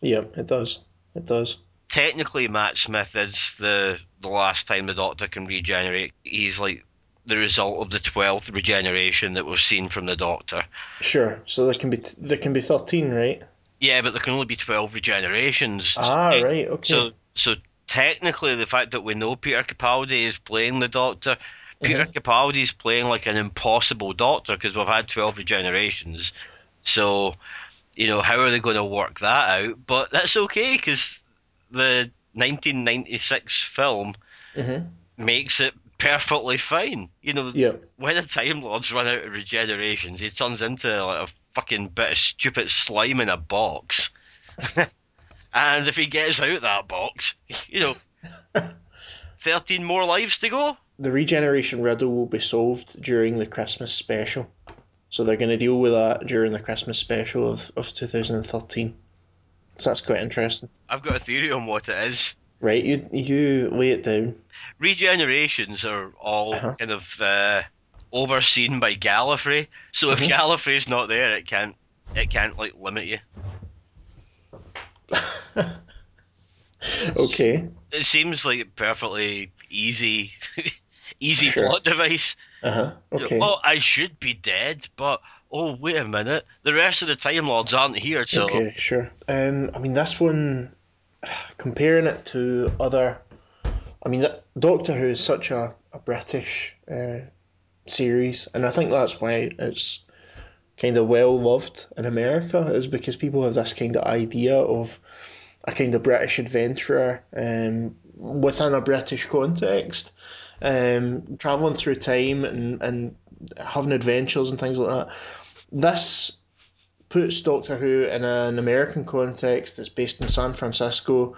S1: yeah, it does. It does.
S2: technically Matt Smith is the the last time the Doctor can regenerate. He's like the result of the twelfth regeneration that we've seen from the Doctor.
S1: Sure. So there can be there can be thirteen, right?
S2: Yeah, but there can only be twelve regenerations.
S1: Ah,
S2: Eh,
S1: right. Okay.
S2: So so technically, the fact that we know Peter Capaldi is playing the Doctor. Peter
S1: Mm-hmm.
S2: Capaldi's playing like an impossible doctor because we've had 12 regenerations. So, you know, how are they going to work that out? But that's okay because the 1996 film
S1: Mhm.
S2: makes it perfectly fine. You know, when a Time Lord's run out of regenerations, he turns into like a fucking bit of stupid slime in a box. and if he gets out that box, you know, 13 more lives to go.
S1: The regeneration riddle will be solved during the Christmas special. So they're going to deal with that during the Christmas special of, of 2013. So that's quite interesting.
S2: I've got a theory on what it is.
S1: Right, you you lay it down.
S2: Regenerations are all
S1: Uh-huh.
S2: kind of uh, overseen by Gallifrey. So if
S1: Mhm.
S2: Gallifrey's not there, it can't it can't like limit you.
S1: Okay.
S2: It seems like a perfectly easy easy
S1: Sure.
S2: plot device.
S1: Uh huh.
S2: You know,
S1: Okay.
S2: oh, I should be dead, but oh wait a minute, the rest of the Time Lords aren't here, so
S1: Okay, sure. Um, I mean, this one, comparing it to other, I mean, Doctor Who is such a, a British uh, series, and I think that's why it's kind of well loved in America, is because people have this kind of idea of a kind of British adventurer um, within a British context, um, traveling through time and, and having adventures and things like that. This puts Doctor Who in an American context that's based in San Francisco.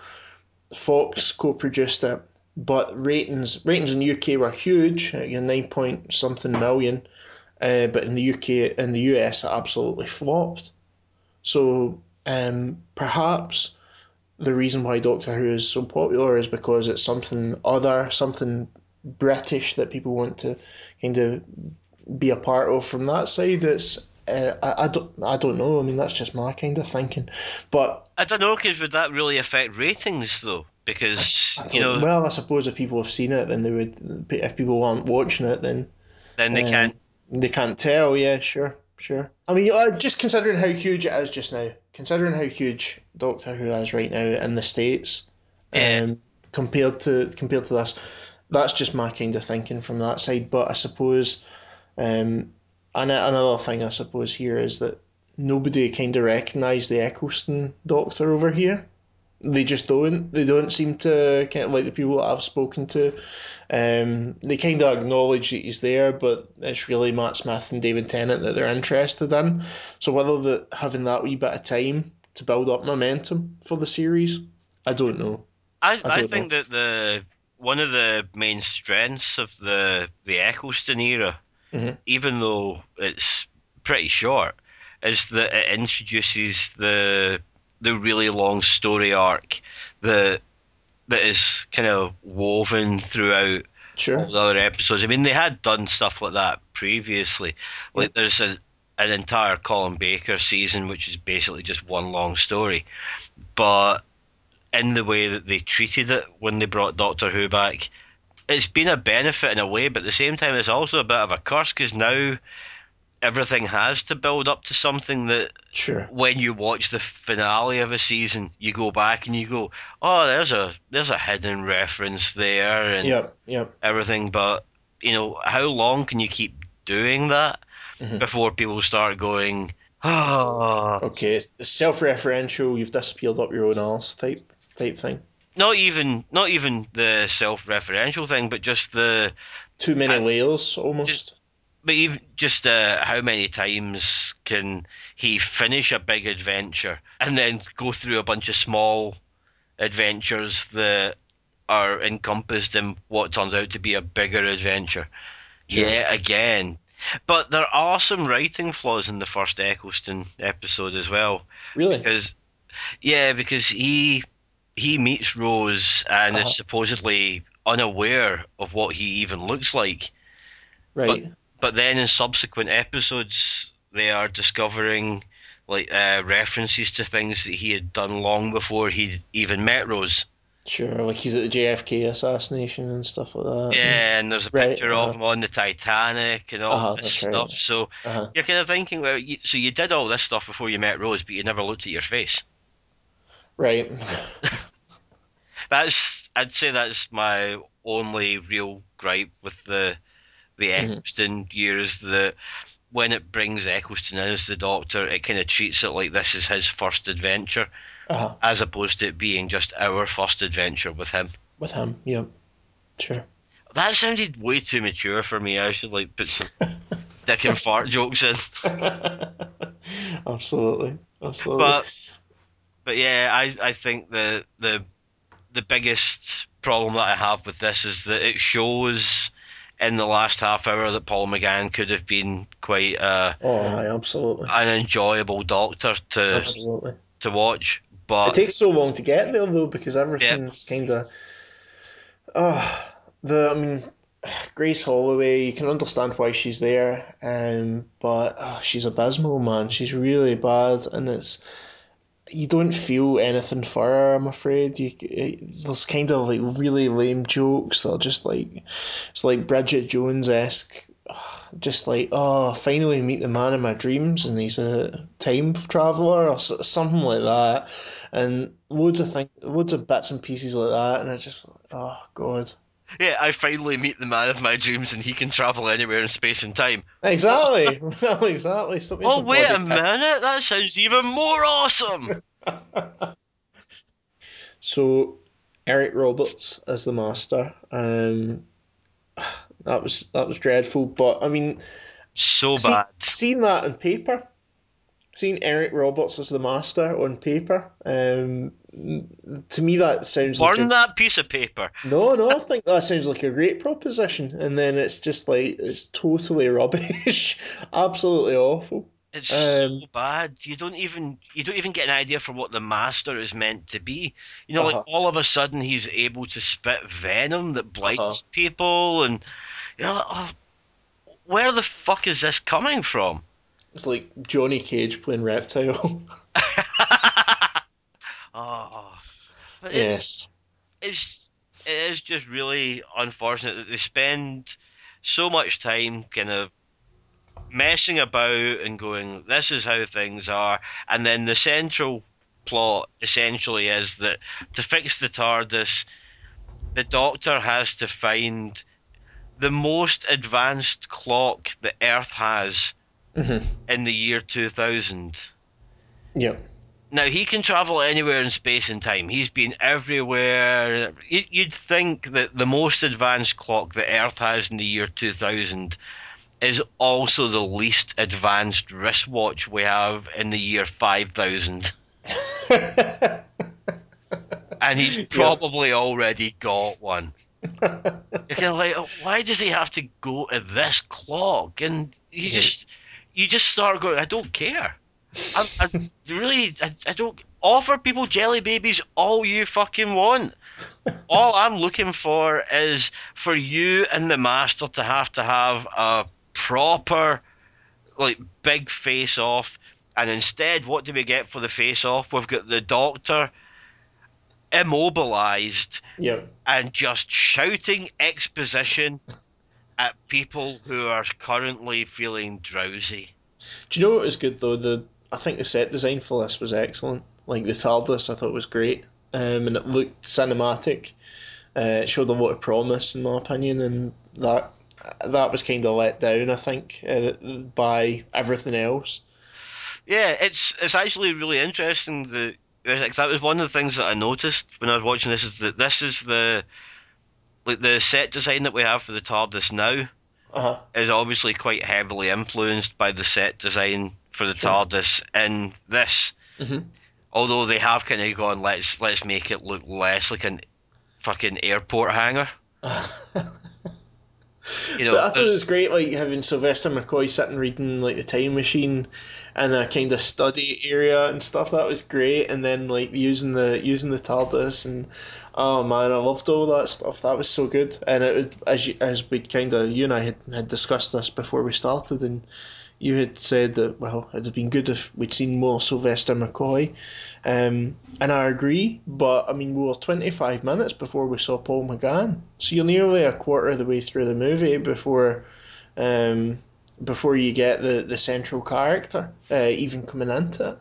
S1: Fox co-produced it, but ratings ratings in the UK were huge, like nine point something million. Uh, but in the UK, in the US, it absolutely flopped. So um, perhaps the reason why Doctor Who is so popular is because it's something other, something British that people want to kind of be a part of from that side. It's uh, I, I don't I don't know. I mean that's just my kind of thinking, but
S2: I don't know because would that really affect ratings though? Because you know,
S1: well I suppose if people have seen it, then they would. If people aren't watching it, then
S2: then they
S1: um,
S2: can't.
S1: They can't tell. Yeah, sure, sure. I mean, uh, just considering how huge it is just now, considering how huge Doctor Who is right now in the states,
S2: Yeah.
S1: um, compared to compared to this, that's just my kind of thinking from that side. But I suppose, um, and another thing I suppose here is that nobody kind of recognised the Eccleston Doctor over here. They just don't. They don't seem to kind of like the people that I've spoken to. Um, they kind of acknowledge that he's there, but it's really Matt Smith and David Tennant that they're interested in. So whether the, having that wee bit of time to build up momentum for the series, I don't know.
S2: I,
S1: I
S2: I, think that the one of the main strengths of the the Eccleston era,
S1: Mhm.
S2: even though it's pretty short, is that it introduces the the really long story arc that that is kind of woven throughout
S1: Sure.
S2: all the other episodes. I mean, they had done stuff like that previously. Like there's a, an entire Colin Baker season, which is basically just one long story, but in the way that they treated it when they brought Doctor Who back, it's been a benefit in a way, but at the same time, it's also a bit of a curse because now everything has to build up to something that
S1: Sure.
S2: when you watch the finale of a season, you go back and you go, "Oh, there's a there's a hidden reference there," and
S1: Yep. Yep.
S2: everything. But you know, how long can you keep doing that
S1: Mhm.
S2: before people start going, "Oh,
S1: Okay. It's self-referential. You've disappeared up your own ass type type thing.
S2: not even not even the self-referential thing, but just the
S1: Too many layers, almost.
S2: just- but even just uh, how many times can he finish a big adventure and then go through a bunch of small adventures that are encompassed in what turns out to be a bigger adventure? Yeah, again. But there are some writing flaws in the first Eccleston episode as well,
S1: really.
S2: because yeah, because he he meets Rose and
S1: Uh-huh.
S2: is supposedly unaware of what he even looks like.
S1: Right.
S2: But then in subsequent episodes, they are discovering like uh, references to things that he had done long before he'd even met Rose.
S1: Sure. Like he's at the JFK assassination and stuff like that.
S2: Yeah, and there's a
S1: Right,
S2: picture
S1: uh-huh.
S2: of him on the Titanic and all
S1: Uh-huh,
S2: this
S1: that's right.
S2: stuff. So
S1: Uh-huh.
S2: you're kind of thinking, well, you, so you did all this stuff before you met Rose, but you never looked at your face.
S1: Right.
S2: That's I'd say that's my only real gripe with the the
S1: Mhm.
S2: Eccleston years that when it brings Eccleston in as the Doctor, it kind of treats it like this is his first adventure,
S1: Uh-huh.
S2: as opposed to it being just our first adventure with him.
S1: With him. Yep. Sure.
S2: That sounded way too mature for me. I should like put some dick and fart jokes in.
S1: Absolutely. Absolutely.
S2: But but yeah, I, I think the the the biggest problem that I have with this is that it shows in the last half hour that Paul McGann could have been quite uh,
S1: oh, aye, absolutely.
S2: an enjoyable doctor to
S1: Absolutely.
S2: to watch. But it
S1: takes so long to get there though because everything's kind of. Oh, the I mean, Grace Holloway. You can understand why she's there, um, but oh, she's abysmal, man. She's really bad, and it's you don't feel anything for her. I'm afraid you. It, there's kind of like really lame jokes that are just like it's like Bridget Jones esque. Just like oh, finally meet the man in my dreams, and he's a time traveler or something like that and loads of things, loads of bits and pieces like that, and I just, oh god,
S2: yeah, I finally meet the man of my dreams, and he can travel anywhere in space and time.
S1: exactly, well, exactly. Something
S2: Oh wait a minute, that sounds even more awesome.
S1: So, Eric Roberts as the master, um, that was that was dreadful. But I mean,
S2: So
S1: see,
S2: bad.
S1: seeing that on paper, Seen Eric Roberts as the master on paper, um, to me that sounds like
S2: Burn
S1: a-
S2: that piece of paper.
S1: No, no, I think that sounds like a great proposition, and then it's just like it's totally rubbish, absolutely awful.
S2: It's
S1: Um,
S2: so bad. You don't even you don't even get an idea for what the master is meant to be. You know,
S1: Uh-huh.
S2: like all of a sudden he's able to spit venom that blights
S1: Uh-huh.
S2: people, and you know, oh, where the fuck is this coming from?
S1: It's like Johnny Cage playing Reptile.
S2: oh, but it's
S1: yes.
S2: it's it is just really unfortunate that they spend so much time kind of messing about and going, this is how things are, and then the central plot essentially is that to fix the TARDIS, the Doctor has to find the most advanced clock that Earth has
S1: Mhm.
S2: in the year 2000.
S1: Yeah.
S2: Now he can travel anywhere in space and time. He's been everywhere. You- You'd think that the most advanced clock that Earth has in the year 2000 is also the least advanced wristwatch we have in the year 5000. And he's probably already got one. You're kind of like, "Oh, why does he have to go to this clock? And you
S1: Yeah.
S2: just, you just start going, I don't care. I, I really, I, I don't offer people jelly babies all you fucking want. All I'm looking for is for you and the master to have to have a proper, like, big face off. And instead, what do we get for the face off? We've got the doctor immobilized
S1: yeah.
S2: and just shouting exposition at people who are currently feeling drowsy.
S1: Do you know what was good though? The I think the set design for this was excellent. Like the TARDIS, I thought was great, um, and it looked cinematic. Uh, it showed a lot of promise, in my opinion, and that that was kind of let down. I think uh, by everything else.
S2: Yeah, it's it's actually really interesting that because that was one of the things that I noticed when I was watching this is that this is the like the set design that we have for the TARDIS now
S1: Uh huh.
S2: is obviously quite heavily influenced by the set design for the
S1: Sure.
S2: TARDIS in this.
S1: Mhm.
S2: Although they have kind of gone, let's let's make it look less like an fucking airport hangar. You know,
S1: but I thought it was great, like having Sylvester McCoy sitting reading like the Time Machine in a kind of study area and stuff. That was great, and then like using the using the TARDIS and oh man, I loved all that stuff. That was so good, and it would, as you, as we kind of you and I had, had discussed this before we started, and you had said that well, it'd have been good if we'd seen more Sylvester McCoy, um, and I agree. But I mean, we were twenty five minutes before we saw Paul McGann, so you're nearly a quarter of the way through the movie before, um, before you get the the central character uh, even coming into it.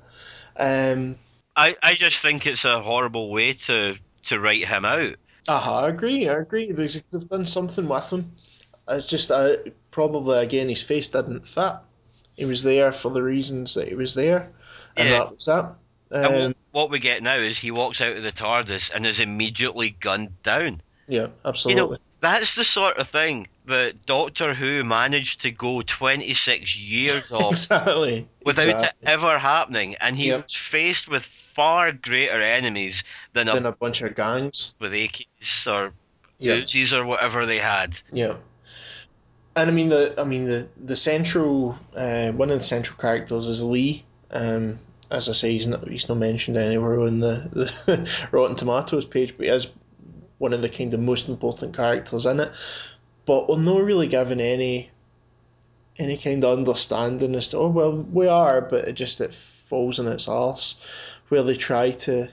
S1: Um,
S2: I, I just think it's a horrible way to to write him out.
S1: uh I agree. I agree because they could have done something with him. It's just uh, probably again his face didn't fit. He was there for the reasons that he was there, and
S2: Yeah.
S1: that was that.
S2: And
S1: Um,
S2: what, what we get now is he walks out of the TARDIS and is immediately gunned down.
S1: yeah, absolutely.
S2: You know, that's the sort of thing that Doctor Who managed to go 26 years off
S1: exactly.
S2: without
S1: exactly.
S2: it ever happening, and he
S1: Yep.
S2: was faced with far greater enemies than a,
S1: a bunch of gangs.
S2: with AKs or
S1: Yeah,
S2: Uzis or whatever they had.
S1: yeah. And I mean the I mean the the central uh, one of the central characters is Lee. Um, as I say, he's not he's not mentioned anywhere on the, the Rotten Tomatoes page, but he is one of the kind of most important characters in it. But we're not really given any any kind of understanding as to oh well we are, but it just it falls on its arse where they try to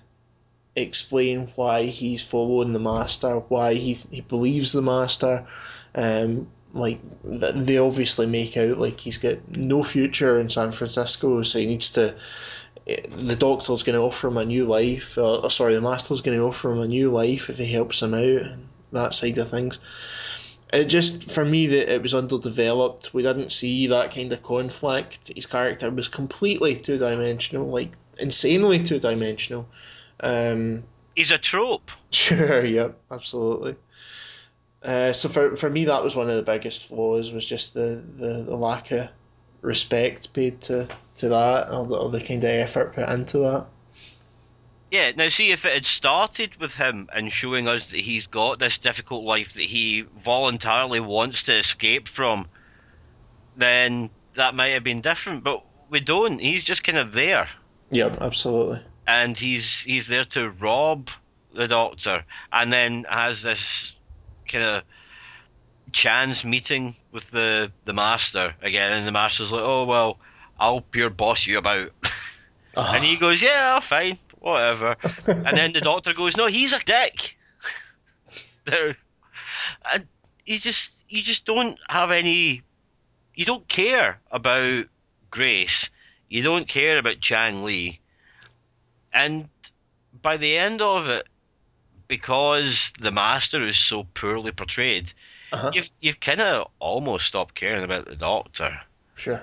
S1: explain why he's following the master, why he he believes the master. Um, like th- they obviously make out like he's got no future in San Francisco, so he needs to. eh, The doctor's going to offer him a new life, or, or sorry, the master's going to offer him a new life if he helps him out, and that side of things. It just for me that it was underdeveloped. We didn't see that kind of conflict. His character was completely two dimensional, like insanely two dimensional. Um,
S2: He's a trope.
S1: Sure, yep, absolutely. Uh, so for for me, that was one of the biggest flaws was just the, the, the lack of respect paid to, to that, or the, or the kind of effort put into that.
S2: Yeah, now see if it had started with him and showing us that he's got this difficult life that he voluntarily wants to escape from, then that might have been different. But we don't. He's just kind of there,
S1: Yeah, absolutely.
S2: and he's he's there to rob the Doctor, and then has this kind of chance meeting with the the Master again, and the Master's like, "Oh well, I'll pure boss you about,"
S1: Ah,
S2: and he goes, "Yeah, fine, whatever," and then the Doctor goes, "No, he's a dick." there, and you just you just don't have any, you don't care about Grace, you don't care about Chang Lee, and by the end of it, because the Master is so poorly portrayed,
S1: uh-huh.
S2: you've you've kind of almost stopped caring about the Doctor.
S1: Sure,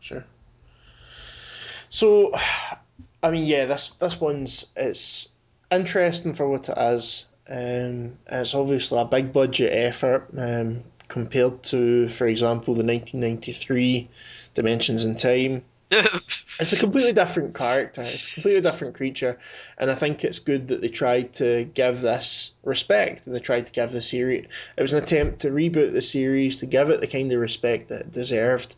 S1: sure. So, I mean, yeah, this this one's it's interesting for what it is. Um, it's obviously a big budget effort um, compared to, for example, the 1993 Dimensions in Time. It's a completely different character. It's a completely different creature, and I think it's good that they tried to give this respect and they tried to give the series. It was an attempt to reboot the series to give it the kind of respect that it deserved,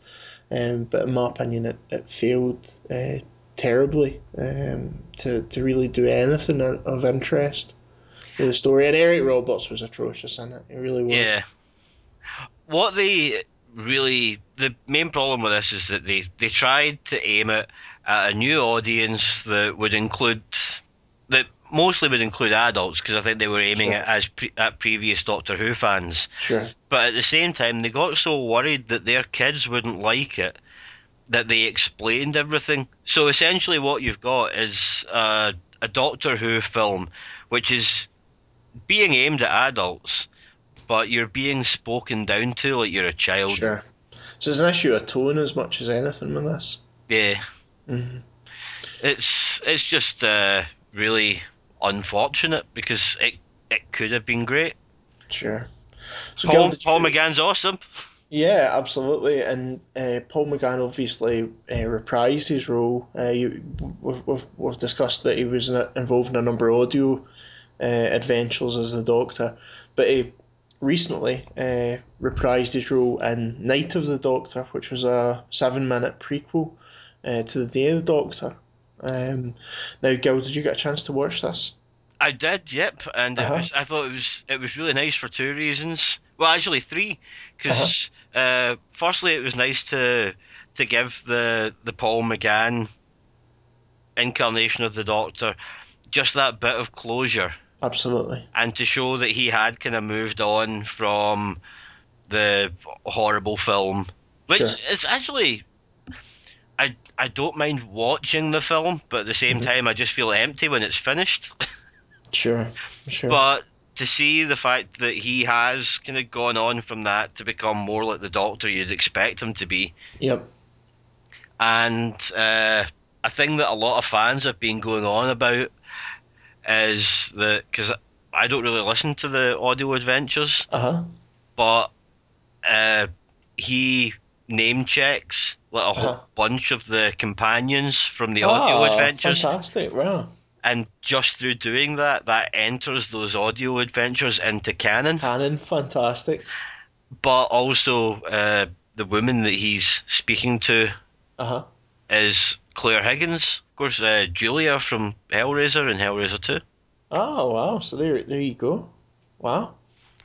S1: um, but in my opinion, it, it failed uh, terribly um, to to really do anything of interest with the story. And Eric Roberts was atrocious in it. It really was.
S2: Yeah. What they really the main problem with this is that they they tried to aim it at a new audience that would include that mostly would include adults because I think they were aiming
S1: Sure.
S2: it as pre- at previous Doctor Who fans.
S1: Sure.
S2: But at the same time, they got so worried that their kids wouldn't like it that they explained everything. So essentially, what you've got is a Doctor Who film, which is being aimed at adults, but you're being spoken down to like you're a child.
S1: Sure. So it's an issue of tone as much as anything with this.
S2: Yeah,
S1: hmm
S2: it's it's just uh, really unfortunate because it it could have been great.
S1: Sure. So
S2: Paul,
S1: Gil, did you-
S2: Paul McGann's awesome.
S1: Yeah, absolutely. And uh, Paul McGann obviously uh, reprised his role. Uh, you, we've, we've, we've discussed that he was in a, involved in a number of audio uh, adventures as the Doctor, but he recently uh, reprised his role in Night of the Doctor, which was a seven minute prequel uh, to the Day of the Doctor. Um, now, Gil, did you get a chance to watch this?
S2: I did, yep, and
S1: Uh-huh.
S2: it was, I thought it was it was really nice for two reasons. Well, actually three, because uh firstly it was nice to to give the the Paul McGann incarnation of the Doctor just that bit of closure,
S1: Absolutely.
S2: and to show that he had kind of moved on from the horrible film, which
S1: Sure.
S2: is actually. I, I don't mind watching the film, but at the same
S1: Mhm.
S2: time, I just feel empty when it's finished.
S1: Sure. Sure.
S2: But to see the fact that he has kind of gone on from that to become more like the Doctor you'd expect him to be,
S1: yep.
S2: and uh, a thing that a lot of fans have been going on about is that because I don't really listen to the audio adventures,
S1: Uh huh.
S2: but uh, he name checks like a
S1: Uh-huh.
S2: whole bunch of the companions from the audio
S1: Ah,
S2: adventures.
S1: Fantastic. Wow.
S2: and just through doing that, that enters those audio adventures into canon.
S1: Canon. Fantastic.
S2: But also, uh, the woman that he's speaking to
S1: Uh huh.
S2: is Clare Higgins, course, uh, Julia from Hellraiser and Hellraiser Two.
S1: Oh wow! So there, there you go. Wow.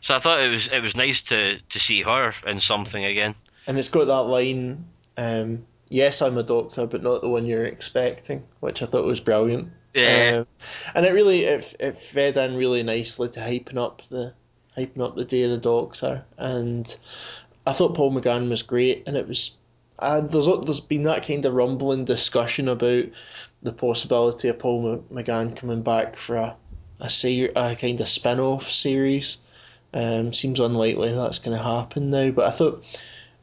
S2: So I thought it was it was nice to to see her in something again.
S1: And it's got that line. Um, yes, I'm a doctor, but not the one you're expecting, which I thought was brilliant.
S2: Yeah,
S1: Um, and it really it, it fed in really nicely to hyping up the hyping up the day of the Doctor, and I thought Paul McGann was great, and it was. Uh, there's there's been that kind of rumbling discussion about the possibility of Paul McGann coming back for a a, ser- a kind of spin off series. Um, seems unlikely that's going to happen now, but I thought,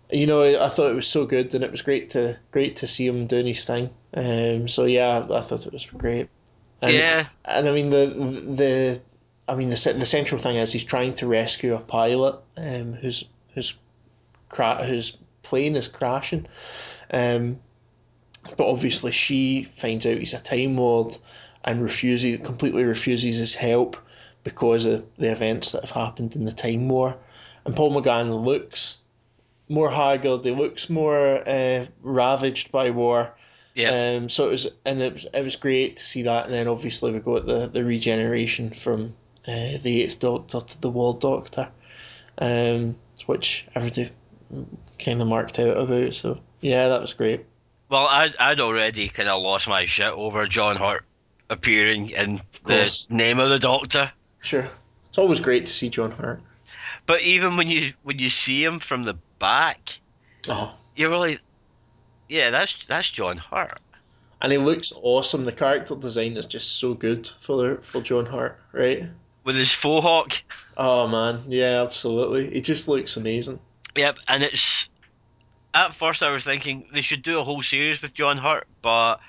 S1: you know, I, thought it was so good, and it was great to great to see him doing his thing. Um, so yeah, I thought it was great. And,
S2: yeah,
S1: and I mean the the I mean the the central thing is he's trying to rescue a pilot um, who's who's cra- whose plane is crashing, um, but obviously she finds out he's a time lord and refuses completely refuses his help because of the events that have happened in the time war, and Paul McGann looks more haggard, he looks more uh, ravaged by war,
S2: Yeah.
S1: Um, so it was, and it was, it was great to see that. And then obviously we got the, the regeneration from uh, the Eighth Doctor to the War Doctor, um, which everybody kind of marked out about. So yeah, that was great.
S2: Well, I'd, I'd already kind of lost my shit over John Hurt appearing in the name of the Doctor.
S1: Sure, it's always great to see John Hurt.
S2: But even when you when you see him from the back, uh-huh.
S1: Oh,
S2: you're really, yeah, that's that's John Hurt.
S1: and he looks awesome. The character design is just so good for for John Hurt, right?
S2: with his faux hawk.
S1: Oh man, yeah, absolutely. He just looks amazing.
S2: Yep, and it's at first I was thinking they should do a whole series with John Hurt, but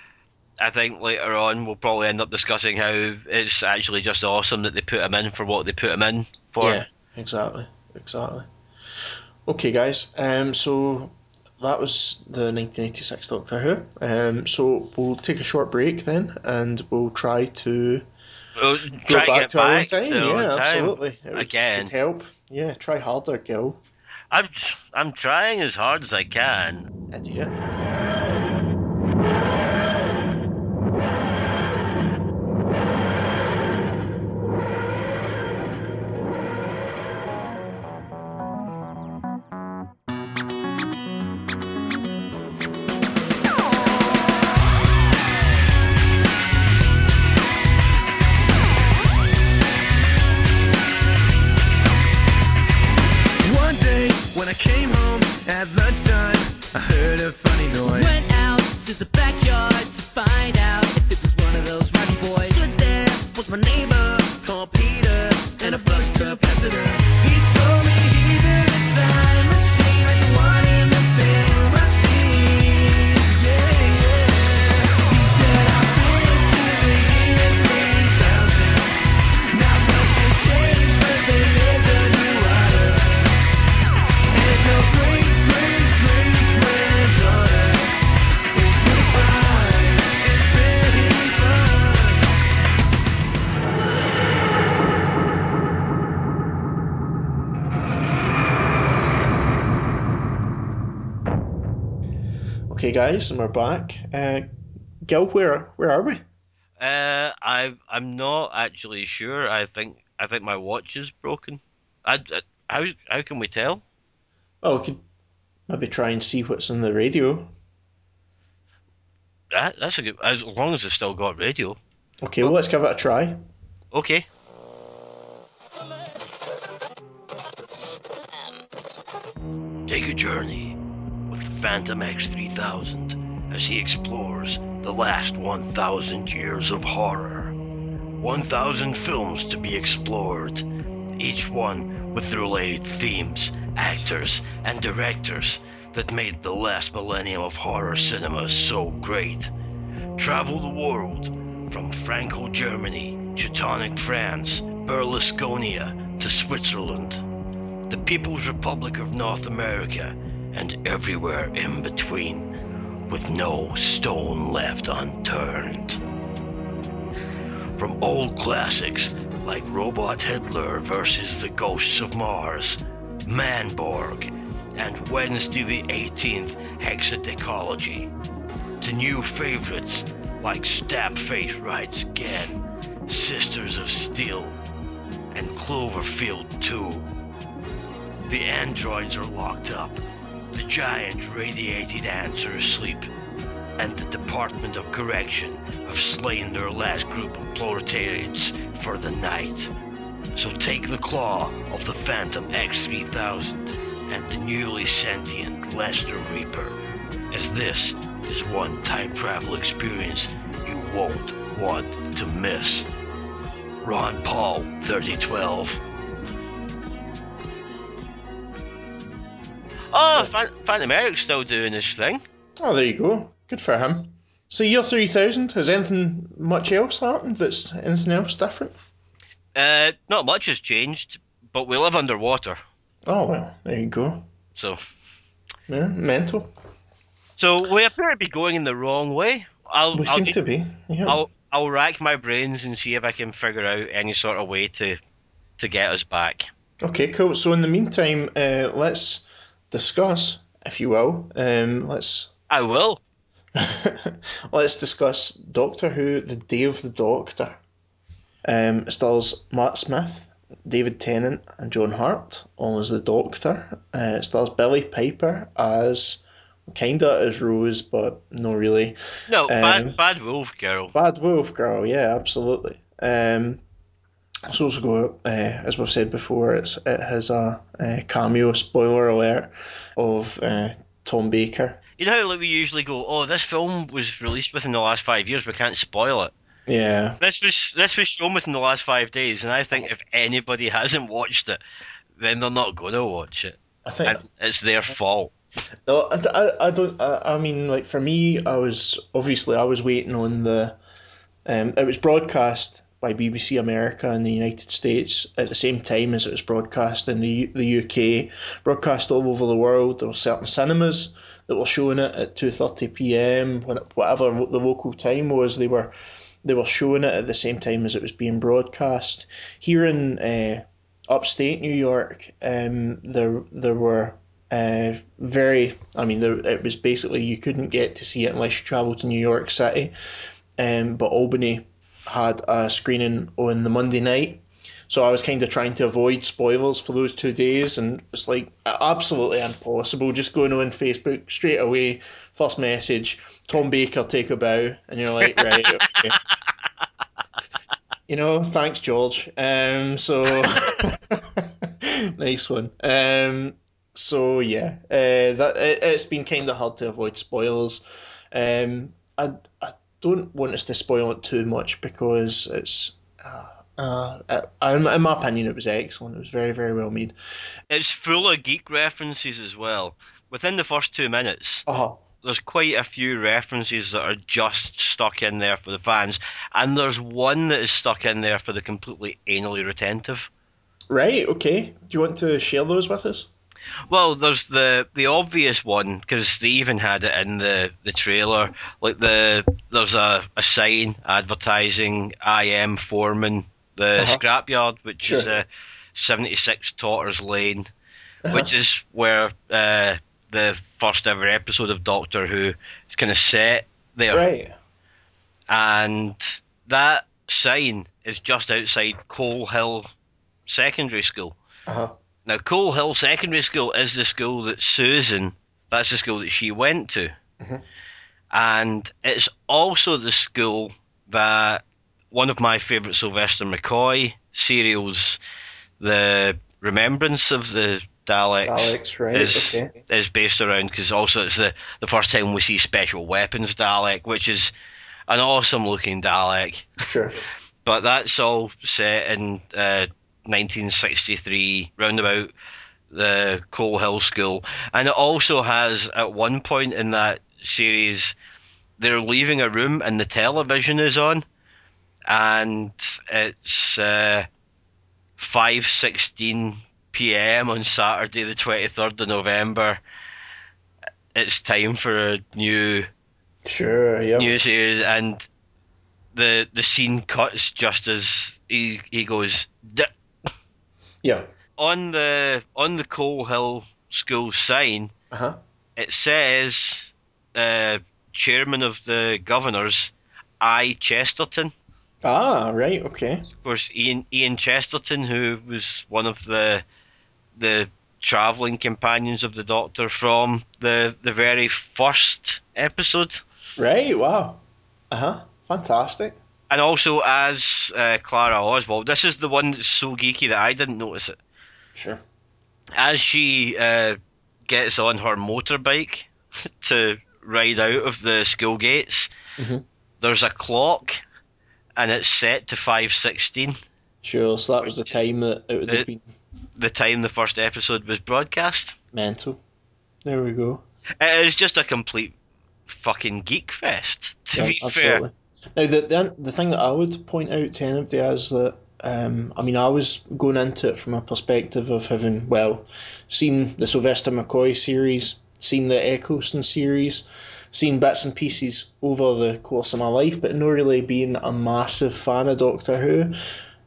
S2: I think later on we'll probably end up discussing how it's actually just awesome that they put him in for what they put him in for.
S1: Yeah, exactly, exactly. Okay, guys. Um, so that was the 1986 Doctor Who. Um, so we'll take a short break then, and we'll try to
S2: We'll
S1: go
S2: try to
S1: back to our own time. yeah, absolutely. It would,
S2: Again.
S1: would help. Yeah, try harder, Gil.
S2: I'm I'm trying as hard as I can.
S3: One
S1: guys, and we're back. Uh, Gil, where where are we?
S2: Uh, I I'm not actually sure. I think I think my watch is broken. I, I- how how can we tell?
S1: Oh, we could maybe try and see what's on the radio.
S2: That that's a good. As long as it's still got radio.
S1: Okay, well, let's give it a try.
S2: Okay. Take a journey Phantom X3000 as he explores the last 1,000 years of horror. 1,000 films to be explored, each one with related themes, actors, and directors that made the last millennium of horror cinema so great. Travel the world from Franco Germany, Teutonic France, Berlusconia to Switzerland, the People's Republic of North America, and everywhere in between, with no stone left unturned. From old classics like Robot Hitler versus the Ghosts of Mars, Manborg, and Wednesday the 18th Hexadecology, to new favorites like Stabface Rides Again, Sisters of Steel, and Cloverfield 2. The androids are locked up, the giant radiated are asleep, and the Department of Correction have slain their last group of proletariats for the night. So take the claw of the Phantom X3000 and the newly sentient Lester Reaper, as this is one time travel experience you won't want to miss. Ron Paul, 3012. Oh, Phan- Phantom Eric's still doing his thing.
S1: Oh, there you go. Good for him. So year three thousand. Has anything much else happened? That's anything else different?
S2: Uh, not much has changed, but we live underwater,
S1: Oh well, there you go.
S2: so
S1: Yeah, mental.
S2: so we appear to be going in the wrong way. I'll
S1: We
S2: I'll,
S1: seem to be. Yeah.
S2: I'll I'll rack my brains and see if I can figure out any sort of way to to get us back.
S1: Okay, cool. So in the meantime, uh, let's discuss, if you will. Um, let's
S2: I will.
S1: Let's discuss Doctor Who: The Day of the Doctor. Um, it stars Matt Smith, David Tennant, and John Hurt, all as the Doctor. Uh, it stars Billie Piper as kinda as Rose, but not really.
S2: No,
S1: Um,
S2: bad, bad wolf girl.
S1: Bad Wolf Girl, yeah, absolutely. Um, it's also got, uh, as we've said before, it's it has a, uh cameo spoiler alert of uh, Tom Baker.
S2: You know how like we usually go, oh, this film was released within the last five years, we can't spoil it.
S1: Yeah,
S2: This was this was shown within the last five days, and I think if anybody hasn't watched it, then they're not going to watch it,
S1: I think.
S2: and it's their fault.
S1: No, I, I, I don't. I, I mean, like for me, I was obviously I was waiting on the. Um, it was broadcast by BBC America in the United States at the same time as it was broadcast in the the UK, broadcast all over the world. There were certain cinemas that were showing it at two thirty p.m. when whatever the local time was. They were they were showing it at the same time as it was being broadcast. Here in uh, upstate New York, um, there there were uh, very. I mean, there, it was basically you couldn't get to see it unless you travelled to New York City. Um, but Albany had a screening on the Monday night, so I was kind of trying to avoid spoilers for those two days, and it's like absolutely impossible. Just going on Facebook straight away, first message, Tom Baker take a bow, and you're like, right, okay. You know, thanks, George. Um, so nice one. Um, so yeah, uh, that it, it's been kind of hard to avoid spoilers. Um, I I don't want us to spoil it too much because it's. Uh, uh, in in my opinion, it was excellent. It was very, very well made.
S2: It's full of geek references as well. Within the first two minutes,
S1: Uh-huh.
S2: there's quite a few references that are just stuck in there for the fans, and there's one that is stuck in there for the completely anally retentive.
S1: Right. Okay. Do you want to share those with us?
S2: Well, there's the the obvious one because they even had it in the, the trailer. Like the there's a, a sign advertising I. M. Foreman, the
S1: Uh-huh.
S2: scrapyard, which is
S1: Sure.
S2: a 76 Totters Lane, which is where uh, the first ever episode of Doctor Who is kind of set there.
S1: Right.
S2: And that sign is just outside Coal Hill Secondary School.
S1: Uh huh.
S2: Now, Coal Hill Secondary School is the school that Susan, that's the school that she went to.
S1: Mhm.
S2: And it's also the school that one of my favourite Sylvester McCoy serials, The Remembrance of the Daleks,
S1: Alex. Right.
S2: is,
S1: Okay.
S2: is based around, because also it's the, the first time we see Special Weapons Dalek, which is an awesome looking Dalek
S1: Sure.
S2: but that's all set in uh, 1963, roundabout the Coal Hill School, and it also has at one point in that series they're leaving a room and the television is on, and it's uh, 5:16 p.m. on Saturday, the 23rd of November. It's time for a new
S1: Sure. Yeah.
S2: new series, and the the scene cuts just as he he goes "D-"
S1: Yeah.
S2: on the on the Coal Hill School sign.
S1: Uh huh.
S2: It says, uh, "Chairman of the Governors, I Chesterton."
S1: Ah. Right. Okay.
S2: Of course, Ian Ian Chesterton, who was one of the the traveling companions of the Doctor from the the very first episode.
S1: Right. Wow. Uh huh. Fantastic.
S2: And also as uh, Clara Oswald. This is the one that's so geeky that I didn't notice it.
S1: Sure.
S2: As she uh, gets on her motorbike to ride out of the school gates,
S1: Mhm.
S2: there's a clock, and it's set to five sixteen.
S1: Sure. So that was the time that it would have been
S2: The time the first episode was broadcast.
S1: mental. There we go.
S2: It is just a complete fucking geek fest. To
S1: Yeah,
S2: be fair,
S1: Now, the, the the thing that I would point out to anybody is that um, I mean, I was going into it from a perspective of having well seen the Sylvester McCoy series, seen the Eccleston series, seen bits and pieces over the course of my life, but not really being a massive fan of Doctor Who.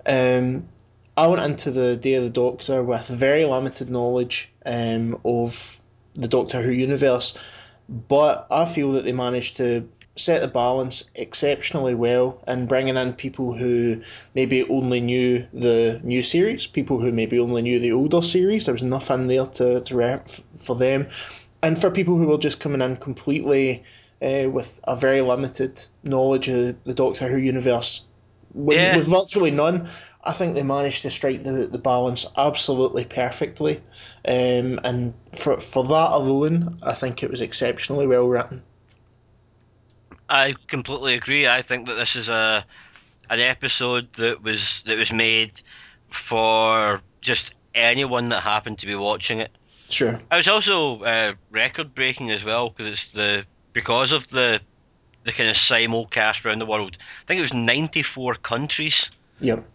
S1: Um, I went into the Day of the Doctor with very limited knowledge um, of the Doctor Who universe, but I feel that they managed to set the balance exceptionally well in bringing in people who maybe only knew the new series, people who maybe only knew the older series. There was nothing there to, to rep for them. And for people who were just coming in completely uh, with a very limited knowledge of the Doctor Who universe, with,
S2: Yeah.
S1: with virtually none, I think they managed to strike the, the balance absolutely perfectly. Um, and for, for that alone, I think it was exceptionally well written.
S2: I completely agree. I think that this is a an episode that was that was made for just anyone that happened to be watching it.
S1: Sure.
S2: It was also uh, record breaking as well because it's the because of the the kind of simulcast around the world. I think it was ninety four countries.
S1: Yep.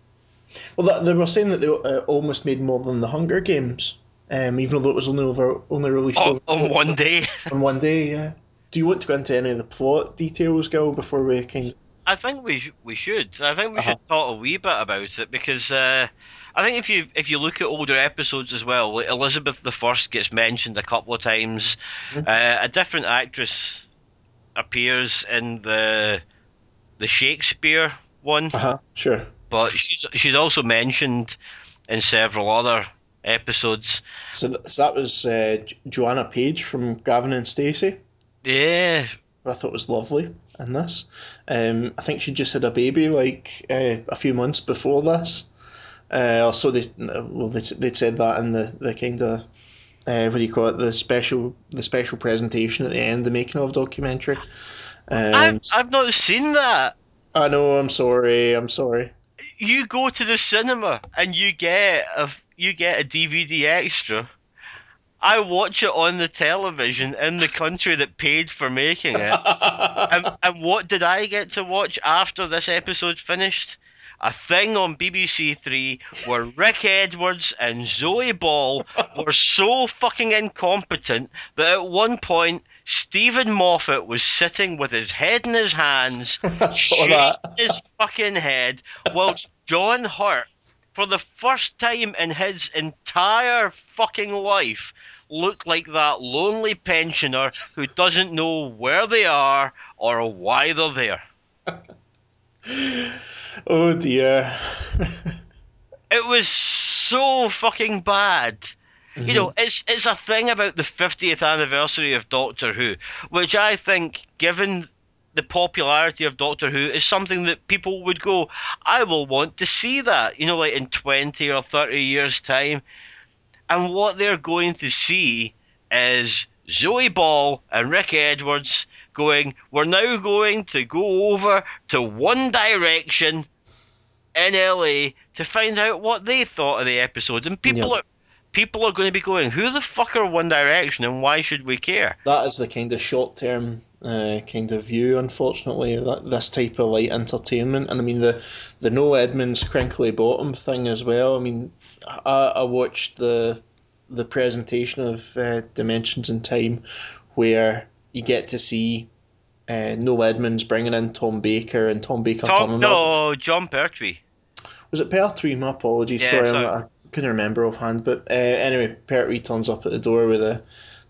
S1: Well, that, they were saying that they uh, almost made more than the Hunger Games, um, even though it was only over only released
S2: on,
S1: on,
S2: on one day.
S1: on one day. Yeah. Do you want to go into any of the plot details, Gil, before we kind?
S2: I think we sh- we should. I think we
S1: Uh-huh.
S2: should talk a wee bit about it because uh, I think if you if you look at older episodes as well, like Elizabeth the First gets mentioned a couple of times.
S1: Mm-hmm.
S2: Uh, a different actress appears in the the Shakespeare one,
S1: Uh huh. Sure.
S2: but she's she's also mentioned in several other episodes.
S1: So, th- so that was uh, Jo- Joanna Page from Gavin and Stacey.
S2: Yeah,
S1: I thought it was lovely in this. Um, I think she just had a baby like uh, a few months before this. Uh, also, they well they they'd said that in the, the kind of uh, what do you call it the special the special presentation at the end, the making of documentary. Um,
S2: I've I've not seen that.
S1: I know. I'm sorry. I'm sorry.
S2: you go to the cinema and you get a you get a DVD extra. I watch it on the television in the country that paid for making it. and, and what did I get to watch after this episode finished? A thing on BBC Three where Rick Edwards and Zoe Ball were so fucking incompetent that at one point Steven Moffat was sitting with his head in his hands
S1: I saw that.
S2: shaking his fucking head whilst John Hurt, for the first time in his entire fucking life, looked like that lonely pensioner who doesn't know where they are or why they're there.
S1: Oh dear.
S2: It was so fucking bad. You know, mm-hmm. it's it's a thing about the 50th anniversary of Doctor Who, which I think, given the popularity of Doctor Who, is something that people would go, I will want to see that, you know, like in 20 or 30 years' time. And what they're going to see is Zoe Ball and Rick Edwards going, We're now going to go over to One Direction in LA to find out what they thought of the episode. And people
S1: Yep.
S2: are people are going to be going, Who the fuck are One Direction and why should we care?
S1: that is the kind of short term uh, kind of view, unfortunately, that this type of light entertainment. And I mean the the Noel Edmonds Crinkley Bottom thing as well. I mean, I, I watched the the presentation of uh, Dimensions in Time, where you get to see uh, Noel Edmonds bringing in Tom Baker and Tom Baker
S2: Tom,
S1: turning up.
S2: no, Jon Pertwee.
S1: Was it Pertwee? My apologies.
S2: Yeah,
S1: sorry,
S2: sorry.
S1: I'm, I couldn't remember offhand. But uh, anyway, Pertwee turns up at the door with the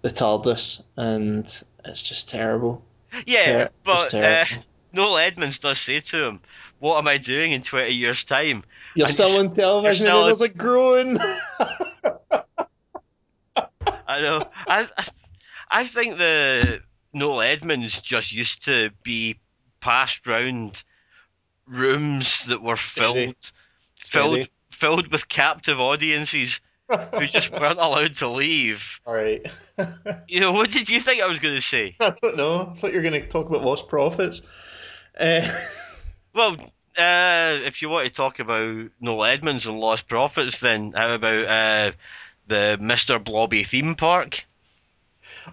S1: the TARDIS, and it's just terrible.
S2: Yeah,
S1: Ter-
S2: but uh. Noel Edmonds does say to him, What am I doing in 20 years' time?
S1: You're
S2: And
S1: still on television,
S2: still
S1: and there's a groan.
S2: I know. I, I, I think the Noel Edmonds just used to be passed round rooms that were filled, filled,
S1: Steady.
S2: filled with captive audiences who just weren't allowed to leave.
S1: All right.
S2: You know, what did you think I was going to say?
S1: I don't know. I thought you were going to talk about lost profits. Uh,
S2: Well, uh, if you want to talk about Noel Edmonds and lost profits, then how about uh, the Mr. Blobby theme park?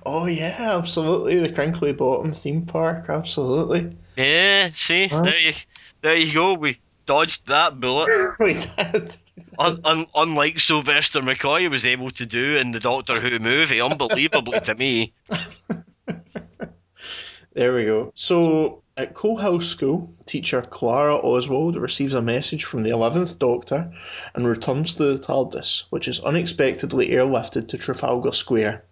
S1: oh yeah, absolutely. The Crinkley Bottom theme park, absolutely.
S2: Yeah, see,
S1: Huh?
S2: there you, there you go. We dodged that bullet.
S1: we did.
S2: Un, un, unlike Sylvester McCoy was able to do in the Doctor Who movie, unbelievably to me.
S1: There we go. So At Coal Hill School, teacher Clara Oswald receives a message from the 11th Doctor and returns to the TARDIS, which is unexpectedly airlifted to Trafalgar Square.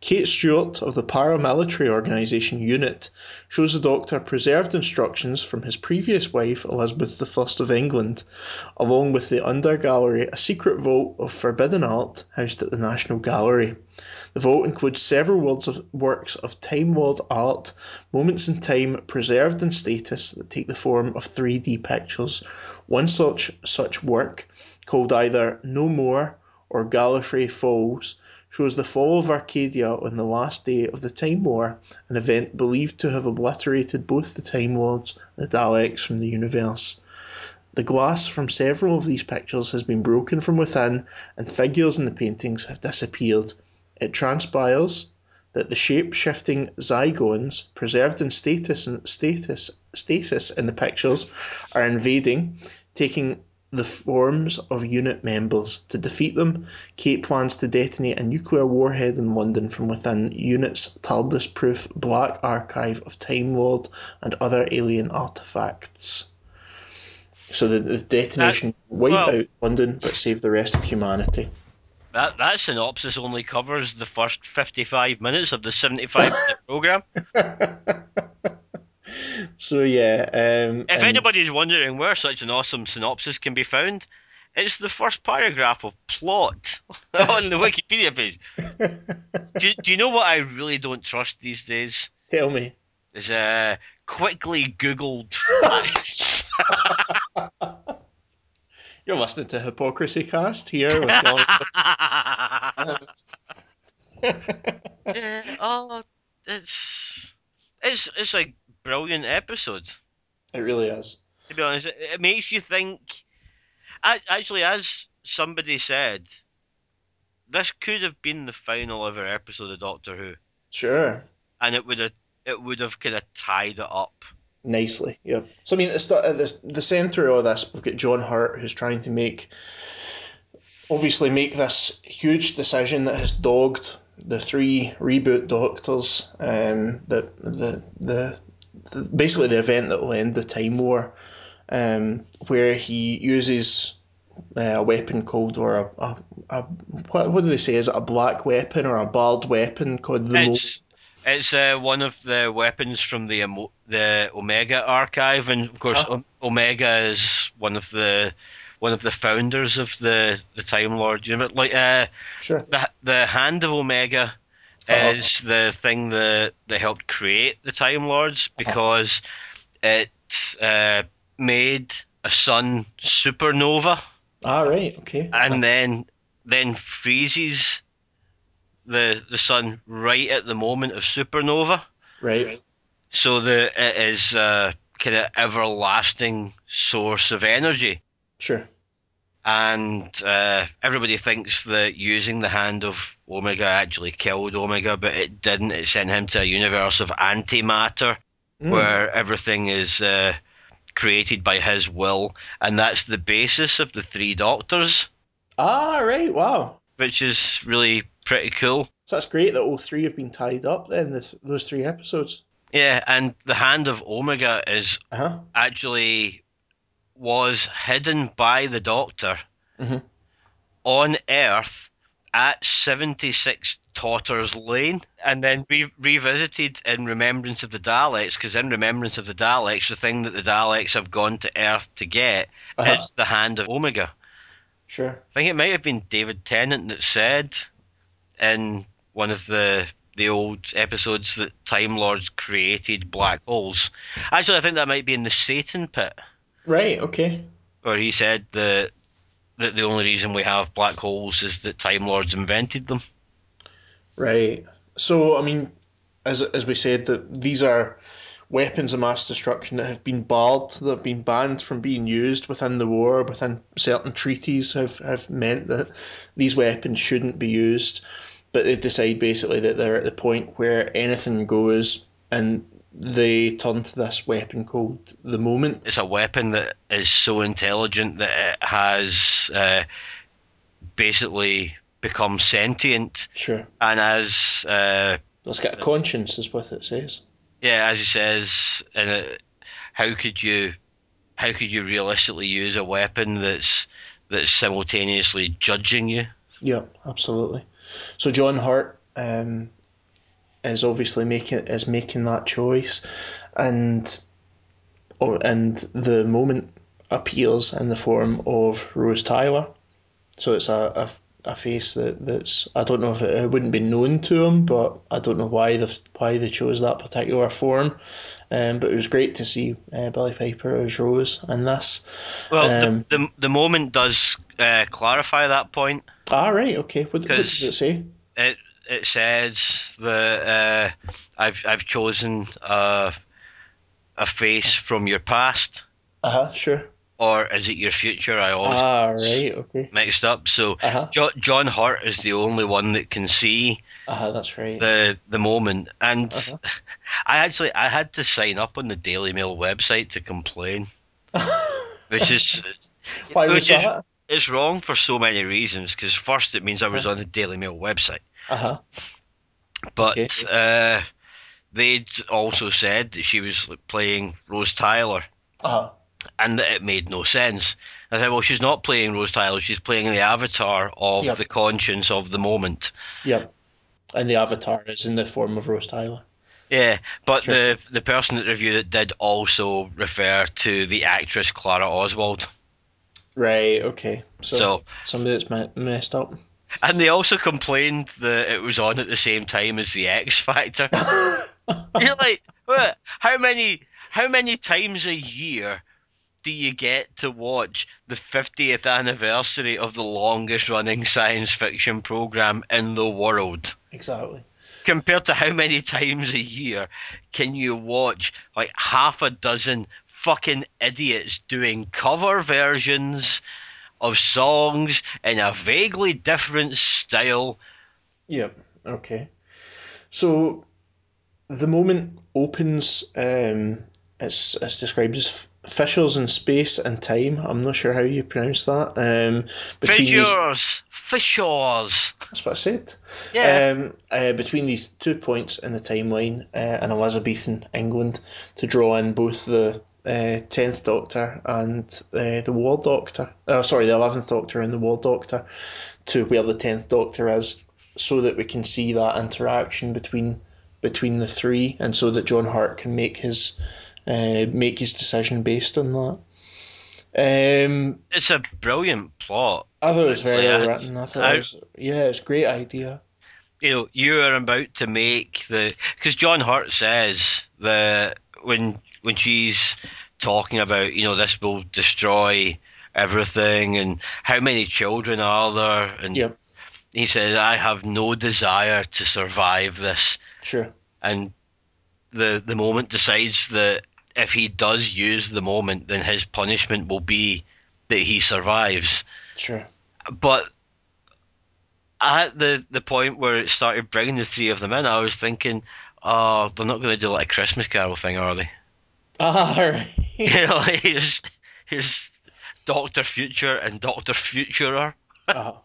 S1: Kate Stewart of the paramilitary organisation UNIT shows the Doctor preserved instructions from his previous wife, Elizabeth I of England, along with the Under Gallery, a secret vault of forbidden art housed at the National Gallery. The vault includes several of, works of Time Lord art, moments in time preserved in status that take the form of 3D pictures. One such such work, called either No More or Gallifrey Falls, shows the fall of Arcadia on the last day of the Time War, an event believed to have obliterated both the Time Lords and the Daleks from the universe. The glass from several of these pictures has been broken from within, and figures in the paintings have disappeared. It transpires that the shape-shifting Zygons, preserved in status and status stasis in the pictures, are invading, taking the forms of unit members. To defeat them, Kate plans to detonate a nuclear warhead in London from within Unit's TARDIS-proof black archive of Time Lord and other alien artifacts. So the, the detonation uh, wipe
S2: well-
S1: out London but save the rest of humanity.
S2: That that synopsis only covers the first 55 minutes of the 75 minute program.
S1: So yeah, um,
S2: If anybody's wondering where such an awesome synopsis can be found, it's the first paragraph of plot on the Wikipedia page. Do, you- do you know what I really don't trust these days?
S1: tell me.
S2: Is uh, quickly Googled facts.
S1: You're listening to Hypocrisy Cast here. With John-
S2: Eh, oh, it's it's it's a brilliant episode.
S1: it really is.
S2: To be honest, it, it makes you think. I, actually, as somebody said, this could have been the final ever episode of Doctor Who,
S1: Sure.
S2: and it would have it would have kind of tied it up.
S1: Nicely, yeah. So I mean, it's the, at the the centre of this, we've got John Hurt who's trying to make, obviously, make this huge decision that has dogged the three reboot Doctors. Um, the the the, the basically the event that will end the Time War, um, where he uses uh, a weapon called or a, a, a what, what do they say? Is it a black weapon or a barred weapon called the
S2: It's it's uh, one of the weapons from the Emo- the Omega archive, and of course,
S1: Huh.
S2: o- Omega is one of the one of the founders of the the Time Lord. You know, like uh,
S1: Sure.
S2: the the hand of Omega
S1: Uh-huh.
S2: is the thing that that helped create the Time Lords because it uh, made a sun supernova
S1: Ah, right. Okay.
S2: and then then freezes the the sun right at the moment of supernova.
S1: right.
S2: So the it is a kind of everlasting source of energy
S1: Sure.
S2: and uh, everybody thinks that using the hand of Omega actually killed Omega, but it didn't. It sent him to a universe of antimatter
S1: Mm.
S2: where everything is uh, created by his will, and that's the basis of the three Doctors,
S1: Ah, right. Wow.
S2: which is really pretty cool.
S1: So that's great that all three have been tied up then, this, those three episodes.
S2: Yeah, and the hand of Omega is
S1: Uh huh.
S2: actually was hidden by the Doctor
S1: Mhm.
S2: on Earth at 76 Totters Lane and then re- revisited in Remembrance of the Daleks because in Remembrance of the Daleks the thing that the Daleks have gone to Earth to get
S1: Uh-huh.
S2: is the hand of Omega.
S1: Sure.
S2: I think it might have been David Tennant that said in one of the the old episodes that Time Lords created black holes. Actually, I think that might be in the Satan Pit
S1: Right. Okay.
S2: where he said that that the only reason we have black holes is that Time Lords invented them.
S1: Right. So I mean, as as we said, that these are weapons of mass destruction that have been barred, that have been banned from being used within the war, within certain treaties have, have meant that these weapons shouldn't be used. But they decide basically that they're at the point where anything goes, and they turn to this weapon called the moment.
S2: It's a weapon that is so intelligent that it has uh, basically become sentient,
S1: Sure.
S2: and as uh,
S1: It's got a conscience, is what it says.
S2: Yeah, as he says, and it, how could you, how could you realistically use a weapon that's that's simultaneously judging you?
S1: Yeah, absolutely. So John Hurt um, is obviously making is making that choice, and or and the moment appears in the form of Rose Tyler. So it's a, a, a face that, that's I don't know if it, it wouldn't be known to him, but I don't know why they why they chose that particular form. Um, but it was great to see uh, Billie Piper as Rose in this.
S2: Well,
S1: Um,
S2: the, the the moment does uh, clarify that point.
S1: Ah, right, okay. What, what does it say?
S2: It it says that uh, I've I've chosen a a face from your past,
S1: Uh huh, sure.
S2: or is it your future? I always
S1: Ah, right, okay.
S2: mixed up. So
S1: Uh huh.
S2: jo- John Hurt is the only one that can see
S1: Uh huh, that's right.
S2: the the moment, and
S1: Uh-huh.
S2: I actually I had to sign up on the Daily Mail website to complain, which is
S1: Why was
S2: which is-? It's wrong for so many reasons. Because first, it means I was on the Daily Mail website,
S1: Uh huh.
S2: but
S1: Okay.
S2: uh, they'd also said that she was playing Rose Tyler,
S1: Uh huh.
S2: and that it made no sense. I said, well, she's not playing Rose Tyler; she's playing the avatar of
S1: Yep.
S2: the conscience of the moment.
S1: Yep. And the avatar is in the form of Rose Tyler.
S2: Yeah, but
S1: Sure.
S2: the the person that reviewed it did also refer to the actress Clara Oswald.
S1: Right. Okay. So,
S2: So-
S1: somebody that's me- messed up.
S2: And they also complained that it was on at the same time as the X Factor. You're like, what? How many how many times a year do you get to watch the 50th anniversary of the longest running science fiction program in the world?
S1: Exactly.
S2: Compared to how many times a year can you watch like half a dozen fucking idiots doing cover versions of songs in a vaguely different style
S1: Yep. Okay. So the moment opens, um, it's it's described as f- fissures in space and time. I'm not sure how you pronounce that. Um, these-
S2: Fissures, fissures.
S1: that's what I said.
S2: Yeah.
S1: Um, uh, between these two points in the timeline uh, in Elizabethan England to draw in both the uh, Tenth Doctor and uh, the War Doctor. Oh, sorry, the Eleventh Doctor and the War Doctor to where the Tenth Doctor is, so that we can see that interaction between between the three, and so that John Hurt can make his uh, make his decision based on that. Um,
S2: it's a brilliant plot.
S1: I thought it was very well written. I thought
S2: I-
S1: it was yeah, it's a great idea.
S2: You know, you are about to make the because John Hurt says that when when she's talking about you know this will destroy everything and how many children are there and
S1: Yep,
S2: he says I have no desire to survive this
S1: sure.
S2: and the the moment decides that if he does use the moment then his punishment will be that he survives
S1: Sure.
S2: but at the the point where it started bringing the three of them in, I was thinking, oh, they're not going to do like a Christmas Carol thing, are they?
S1: Ah, right.
S2: you know, like here's here's Doctor Future and Doctor Futurer.
S1: Ah,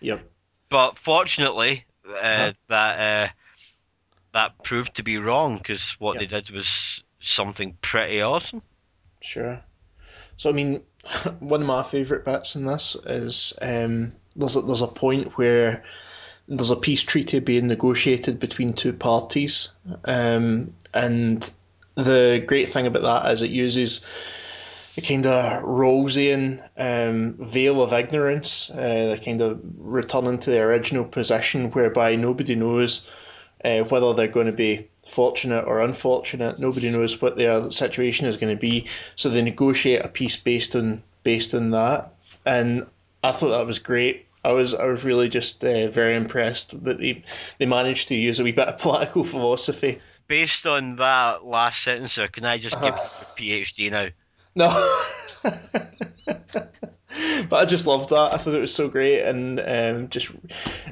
S1: yep.
S2: But fortunately, uh,
S1: Uh-huh.
S2: that uh, that proved to be wrong because what
S1: Yeah.
S2: they did was something pretty awesome.
S1: Sure. So I mean, one of my favourite bits in this is um, there's a, there's a point where there's a peace treaty being negotiated between two parties, um, and the great thing about that is it uses a kind of Rawlsian um, veil of ignorance, uh, the kind of returning to the original position whereby nobody knows uh, whether they're going to be fortunate or unfortunate. Nobody knows what their situation is going to be, so they negotiate a peace based on based on that. And I thought that was great. I was I was really just uh, very impressed that they they managed to use a wee bit of political philosophy.
S2: Based on that last sentence, can I just give you a PhD now?
S1: No. but I just loved that. I thought it was so great and um, just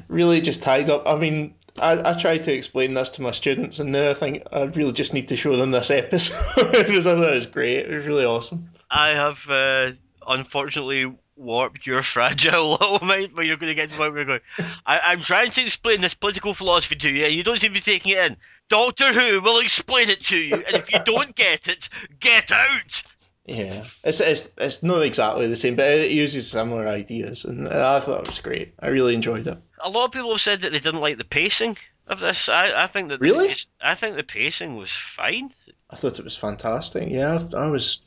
S1: really just tied up. I mean, I, I try to explain this to my students, and now I think I really just need to show them this episode because I thought it was great. It was really awesome.
S2: I have uh, unfortunately warped your fragile little mind where you're going to get to the point where you're going, I, I'm trying to explain this political philosophy to you and you don't seem to be taking it in. Doctor Who will explain it to you, and if you don't get it, get out!
S1: Yeah, it's, it's it's not exactly the same, but it uses similar ideas, and I thought it was great. I really enjoyed it.
S2: A lot of people have said that they didn't like the pacing of this. I, I think that the
S1: Really?
S2: pace- I think the pacing was fine.
S1: I thought it was fantastic. Yeah, I, I was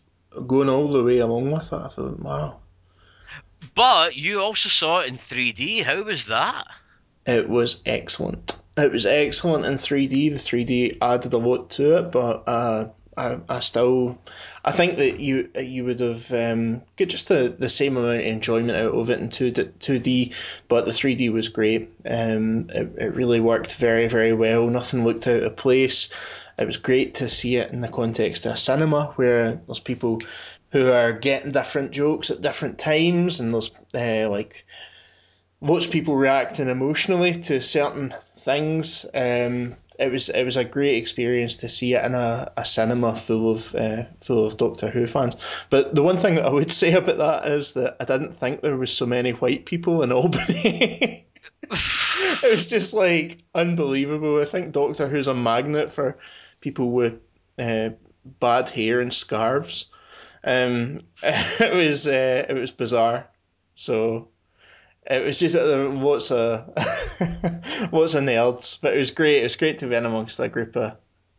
S1: going all the way along with it. I thought, wow,
S2: But you also saw it in 3D. How was that?
S1: it was excellent. It was excellent in 3D. The 3D added a lot to it, but uh, I, I still, I think that you you would have um, get just the, the same amount of enjoyment out of it in 2 2D, but the 3D was great. Um, it, it really worked very very well. Nothing looked out of place. It was great to see it in the context of cinema, where there's people who are getting different jokes at different times, and there's uh, like lots of people reacting emotionally to certain things. Um, it was it was a great experience to see it in a, a cinema full of uh, full of Doctor Who fans. But the one thing that I would say about that is that I didn't think there was so many white people in Albany. it was just like unbelievable. I think Doctor Who's a magnet for people with uh, bad hair and scarves. Um, it was uh, it was bizarre. So it was just uh, lots of lots of nerds, but it was great. It was great to be in amongst a group of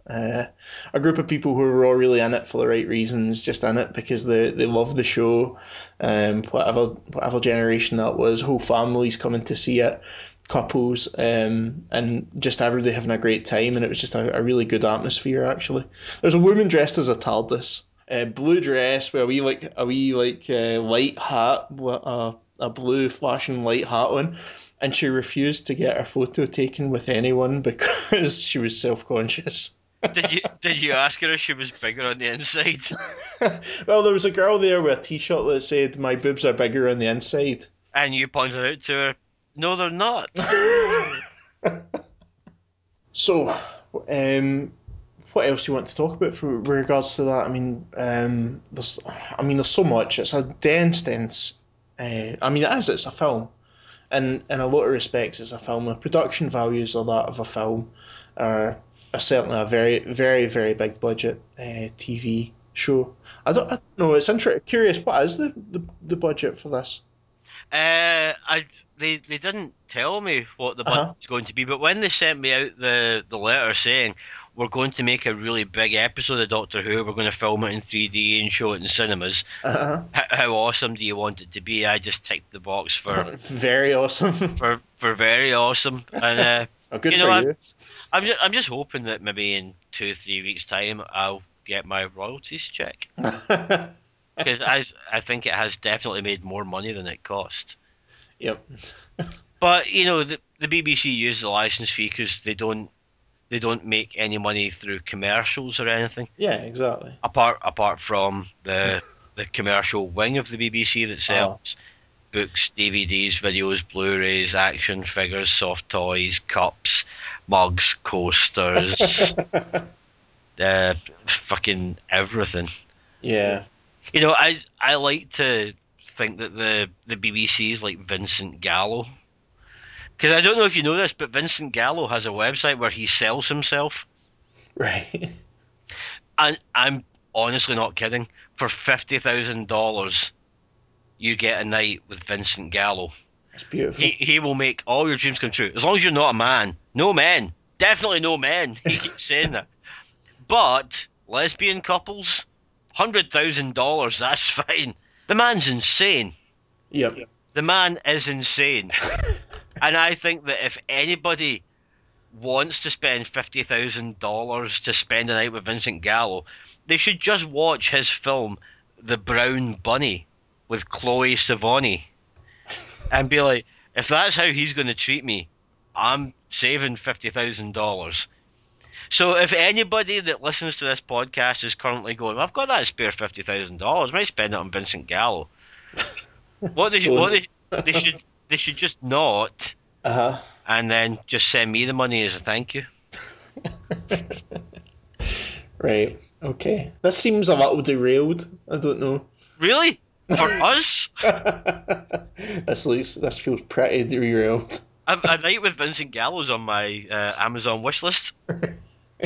S1: uh, a group of people who were all really in it for the right reasons, just in it because they, they love the show, um, whatever whatever generation that was, whole families coming to see it, couples, um, and just everybody having a great time, and it was just a, a really good atmosphere actually. There's a woman dressed as a TARDIS, a blue dress with a wee like a wee like uh, light hat, a a blue flashing light hat on. And she refused to get her photo taken with anyone because she was self conscious.
S2: Did you did you ask her if she was bigger on the inside?
S1: well, there was a girl there with a T-shirt that said, "My boobs are bigger on the inside."
S2: And you pointed out to her, no, they're not.
S1: So, um, what else do you want to talk about for with regards to that? I mean, um, there's, I mean, there's so much. It's a dense, dense. Uh, I mean, it is. It's a film, and in a lot of respects, it's a film. The production values of that of a film are, are certainly a very, very, very big budget uh, TV show. I don't, I don't know. It's inter- curious. What is the, the, the budget for this?
S2: Uh, I they they didn't tell me what the
S1: Uh-huh.
S2: budget's going to be, but when they sent me out the the letter saying we're going to make a really big episode of Doctor Who, we're going to film it in 3D and show it in cinemas.
S1: Uh-huh.
S2: How, how awesome do you want it to be? I just ticked the box for
S1: Very awesome.
S2: for, for very awesome, and uh,
S1: oh, good
S2: You
S1: for
S2: know,
S1: you.
S2: I'm just I'm just hoping that maybe in two three weeks time I'll get my royalties check because I I think it has definitely made more money than it cost.
S1: yep.
S2: But you know, the, the BBC use the license fee because they don't they don't make any money through commercials or anything
S1: Yeah, exactly.
S2: apart apart from the the commercial wing of the BBC that sells books, DVDs, videos, Blu-rays, action figures, soft toys, cups, mugs, coasters, uh, fucking everything.
S1: Yeah.
S2: You know, I I like to think that the the BBC is like Vincent Gallo. Because I don't know if you know this, but Vincent Gallo has a website where he sells himself,
S1: Right.
S2: and I'm honestly not kidding. For fifty thousand dollars, you get a night with Vincent Gallo.
S1: It's beautiful.
S2: He he will make all your dreams come true, as long as you're not a man. No men, definitely no men. He keeps saying that. But lesbian couples, hundred thousand dollars, that's fine. The man's insane.
S1: Yep.
S2: The man is insane. and I think that if anybody wants to spend fifty thousand dollars to spend a night with Vincent Gallo, they should just watch his film The Brown Bunny with Chloe Sevigny and be like, if that's how he's going to treat me, I'm saving fifty thousand dollars. So if anybody that listens to this podcast is currently going, I've got that spare fifty thousand dollars, might spend it on Vincent Gallo. what they should, what they, they should they should just not,
S1: Uh huh.
S2: and then just send me the money as a thank you.
S1: Right. Okay. This seems a little derailed. I don't know.
S2: Really? For us,
S1: this looks. This feels pretty derailed.
S2: a, a night with Vincent Gallo's on my uh, Amazon wish list.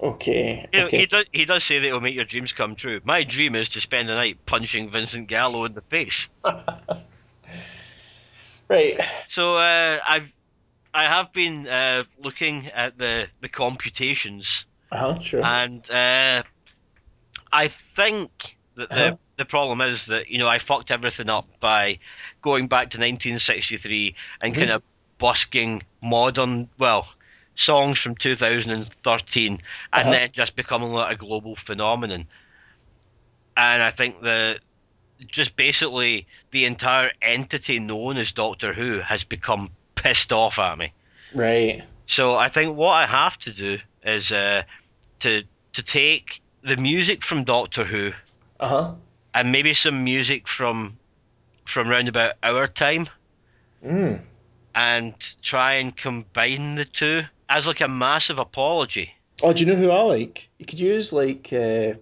S1: Okay.
S2: You know,
S1: okay.
S2: he does. He does say that it'll make your dreams come true. My dream is to spend a night punching Vincent Gallo in the face.
S1: Right.
S2: So uh, I've I have been uh, looking at the the computations,
S1: Uh huh. Sure.
S2: and uh, I think that the
S1: Uh-huh.
S2: the problem is that you know I fucked everything up by going back to 1963 and
S1: Mm-hmm.
S2: kind of busking modern well songs from 2013 and
S1: Uh-huh.
S2: then just becoming like a global phenomenon. And I think that just basically the entire entity known as Doctor Who has become pissed off at me.
S1: right.
S2: So I think what I have to do is uh, to to take the music from Doctor Who
S1: Uh huh.
S2: and maybe some music from from round about our time
S1: Mm.
S2: and try and combine the two as like a massive apology.
S1: Oh, do you know who I like? You could use like uh,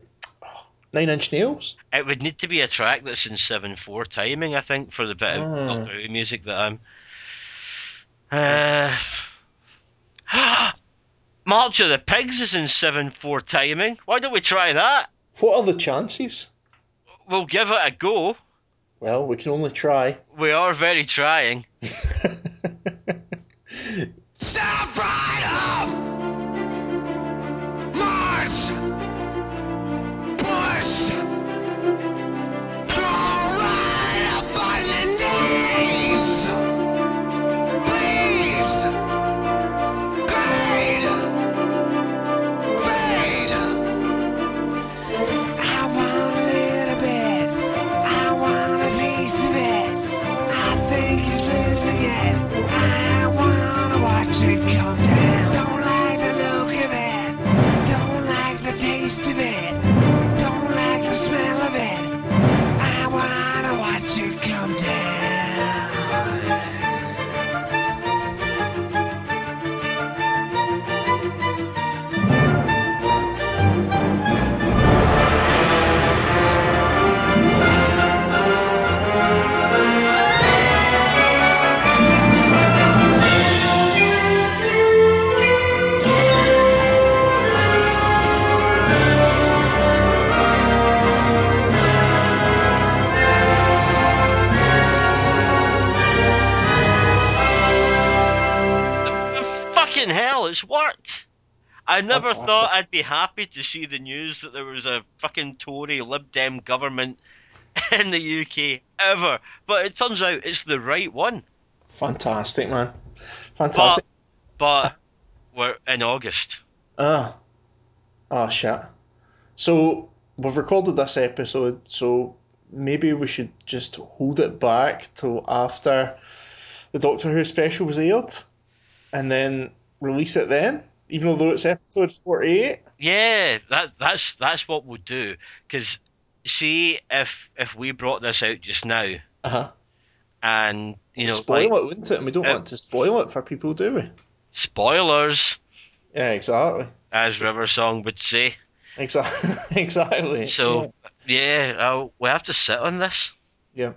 S1: Nine Inch Nails.
S2: It would need to be a track that's in seven four timing, I think, for the bit of
S1: Ah.
S2: Who music that I'm. Uh, March of the Pigs is in seven four timing. Why don't we try that?
S1: What are the chances?
S2: We'll give it a go.
S1: Well, we can only try.
S2: We are very trying.
S3: Stop right up!
S2: Worked. I never
S1: Fantastic.
S2: thought I'd be happy to see the news that there was a fucking Tory Lib Dem government in the UK ever, but it turns out it's the right one.
S1: Fantastic, man. Fantastic.
S2: But we're in August.
S1: Ah. Ah, shit. So, we've recorded this episode, so maybe we should just hold it back till after the Doctor Who special was aired and then release it then, even though it's episode 48.
S2: Yeah, that that's that's what we'll do. Because see, if if we brought this out just now,
S1: Uh huh.
S2: and you know,
S1: spoil
S2: like,
S1: it, wouldn't it? And we don't
S2: Uh,
S1: want to spoil it for people, do we?
S2: spoilers,
S1: Yeah, exactly.
S2: as River Song would say.
S1: Exactly. exactly.
S2: So yeah, uh, we have to sit on this.
S1: yeah.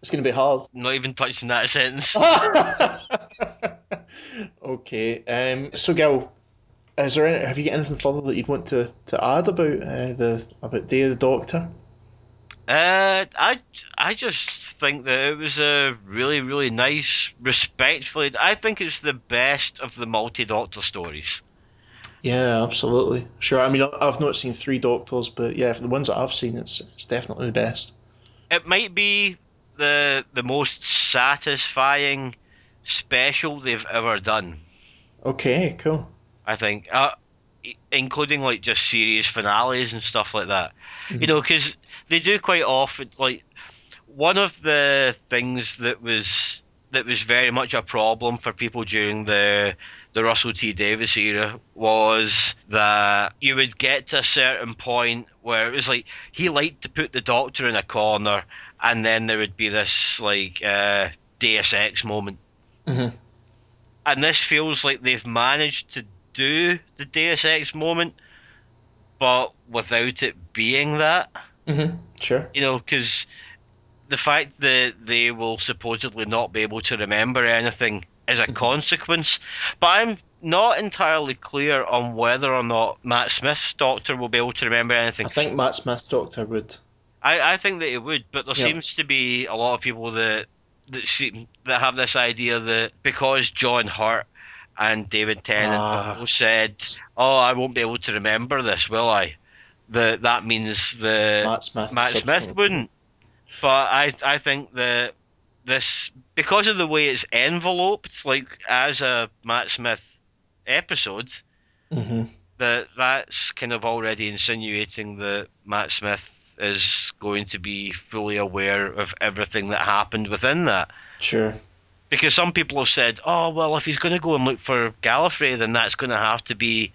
S1: It's going to be hard.
S2: Not even touching that sentence.
S1: okay. Um. So, Gil, is there any, have you got anything further that you'd want to, to add about uh, the about Day of the Doctor?
S2: Uh, I I just think that it was a really really nice, respectfully. I think it's the best of the multi Doctor stories.
S1: Yeah, absolutely. Sure. I mean, I've not seen three Doctors, but yeah, for the ones that I've seen, it's it's definitely the best.
S2: It might be the the most satisfying special they've ever done.
S1: Okay. Cool.
S2: I think, uh, including like just series finales and stuff like that. You know, because they do quite often. Like one of the things that was that was very much a problem for people during the the Russell T Davies era was that you would get to a certain point where it was like he liked to put the Doctor in a corner, and then there would be this like uh, Deus Ex moment
S1: Mhm.
S2: and this feels like they've managed to do the Deus Ex moment, but without it being that.
S1: Mm-hmm. Sure.
S2: You know, because the fact that they will supposedly not be able to remember anything is
S1: Mm-hmm.
S2: a consequence. But I'm not entirely clear on whether or not Matt Smith's doctor will be able to remember anything.
S1: I think Matt Smith's doctor would.
S2: I, I think that it would, but there
S1: Yeah.
S2: seems to be a lot of people that that seem that have this idea that because John Hurt and David Tennant
S1: Ah.
S2: both said, "Oh, I won't be able to remember this, will I?" That that means the
S1: Matt Smith.
S2: Matt Smith wouldn't. But I I think that this because of the way it's enveloped, like as a Matt Smith episode,
S1: Mhm.
S2: that that's kind of already insinuating that Matt Smith is going to be fully aware of everything that happened within that.
S1: Sure.
S2: Because some people have said, oh, well, if he's going to go and look for Gallifrey, then that's going to have to be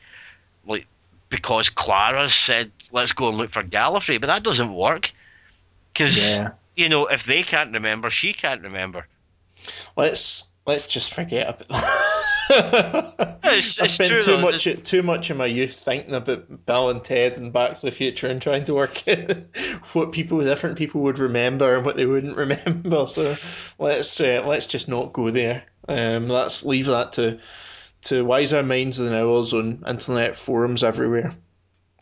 S2: like because Clara said, let's go and look for Gallifrey. But that doesn't work. Because,
S1: Yeah.
S2: you know, if they can't remember, she can't remember.
S1: Let's let's just forget about that.
S2: It's-
S1: I spent
S2: true,
S1: too
S2: though.
S1: much too much of my youth thinking about Bill and Ted and Back to the Future and trying to work out what people different people would remember and what they wouldn't remember. So let's uh, let's just not go there. Um, let's leave that to to wiser minds than ours on internet forums everywhere.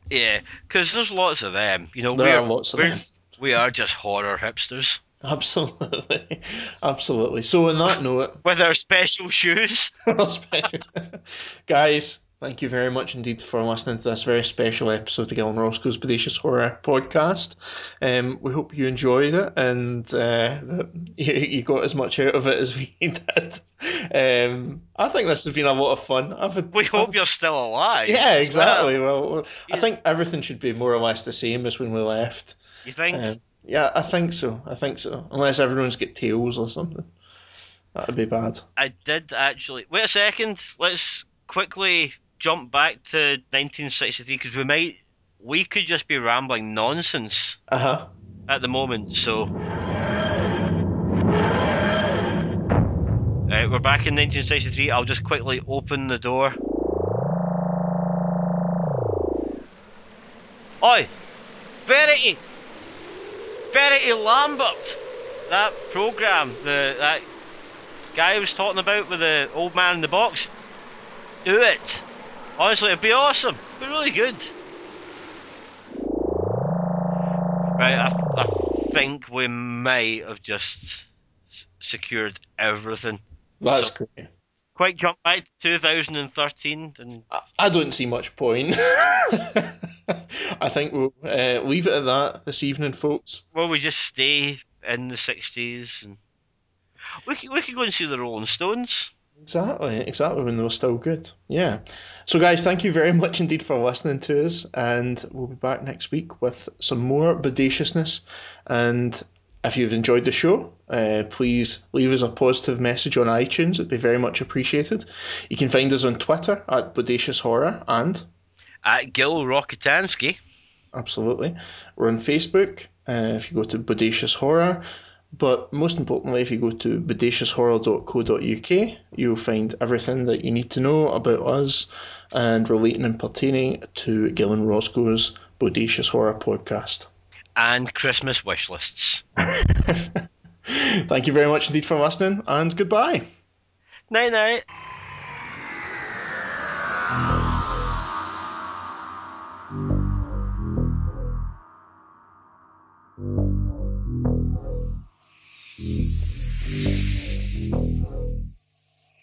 S2: Yeah, because there's lots of them. You know,
S1: There are lots of them.
S2: We are just horror hipsters.
S1: Absolutely, absolutely. So on that note.
S2: With our special shoes.
S1: Guys, thank you very much indeed for listening to this very special episode of Gillen Roscoe's Bodacious Horror podcast. Um, we hope you enjoyed it and uh, that you, you got as much out of it as we did. Um, I think this has been a lot of fun. I've had,
S2: We hope you're still alive.
S1: Yeah, exactly.
S2: well.
S1: Well, I think everything should be more or less the same as when we left.
S2: You think?
S1: Um, yeah, I think so. I think so. Unless everyone's got tails or something. That'd be bad.
S2: I did actually. Wait a second. Let's quickly jump back to 1963 because we might. We could just be rambling nonsense
S1: Uh huh.
S2: at the moment. So. Right, we're back in 1963. I'll just quickly open the door. Oi! Verity! Verity Lambert! That programme, the that guy I was talking about with the old man in the box. Do it! Honestly, it'd be awesome. It'd be really good. Right, I, I think we may have just s- secured everything.
S1: That's
S2: So-
S1: great.
S2: Quick jump back to 2013 and
S1: I- I don't see much point. I think we'll uh, leave it at that this evening, folks.
S2: well, we just stay in the 60s and we could, we could go and see the Rolling Stones.
S1: Exactly, exactly when they were still good. Yeah. So, guys, thank you very much indeed for listening to us, and we'll be back next week with some more bodaciousness. And if you've enjoyed the show, uh, please leave us a positive message on iTunes. It'd be very much appreciated. You can find us on Twitter at Bodacious Horror and
S2: At Gil Rokitansky.
S1: Absolutely. We're on Facebook uh, if you go to Bodacious Horror. But most importantly, if you go to bodacioushorror.co.uk, you'll find everything that you need to know about us and relating and pertaining to Gillen Roscoe's Bodacious Horror podcast.
S2: and Christmas wish lists.
S1: Thank you very much indeed for listening, and goodbye.
S2: Night night.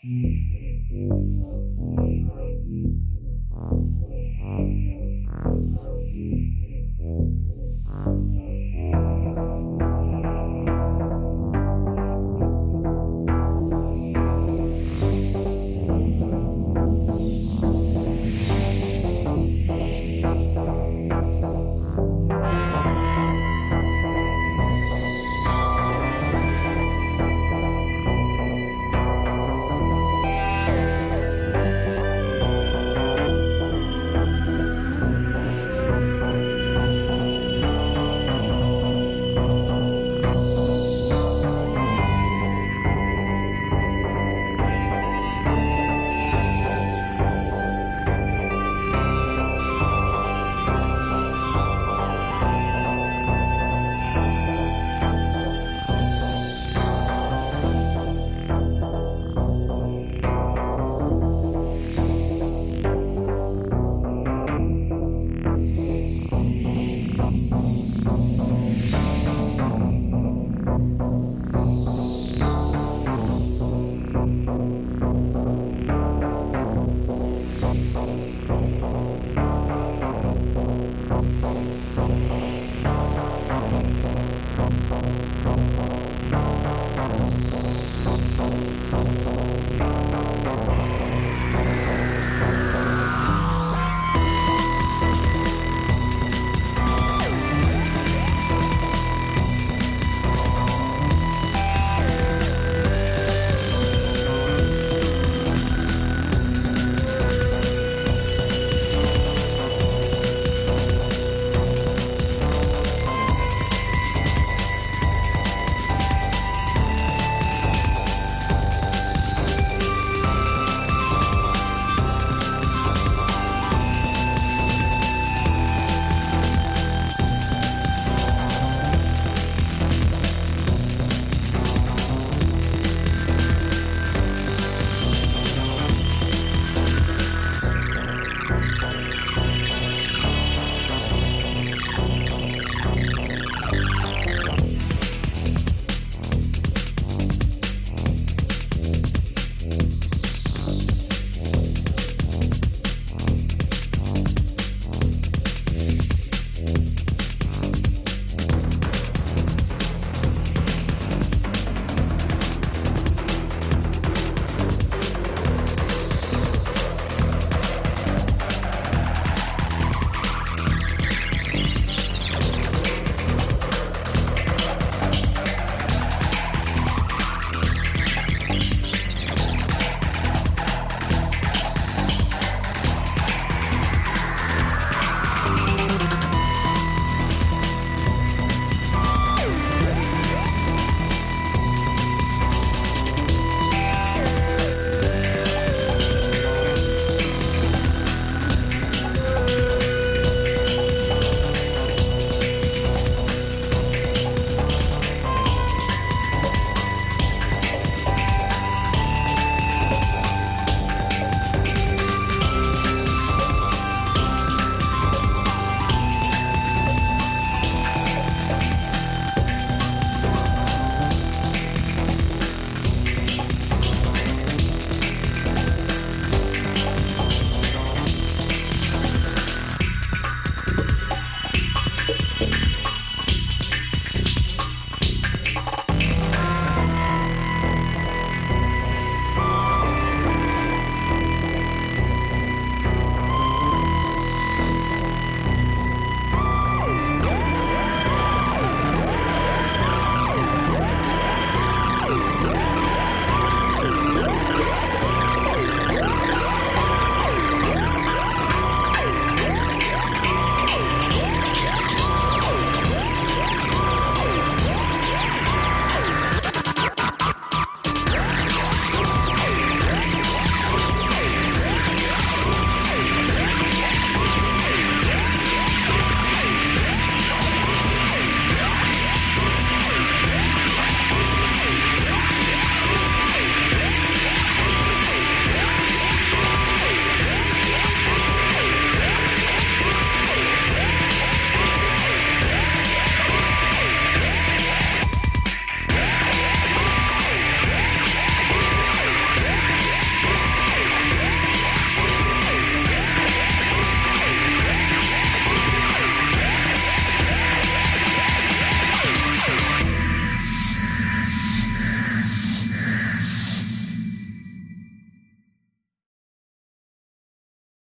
S4: うん。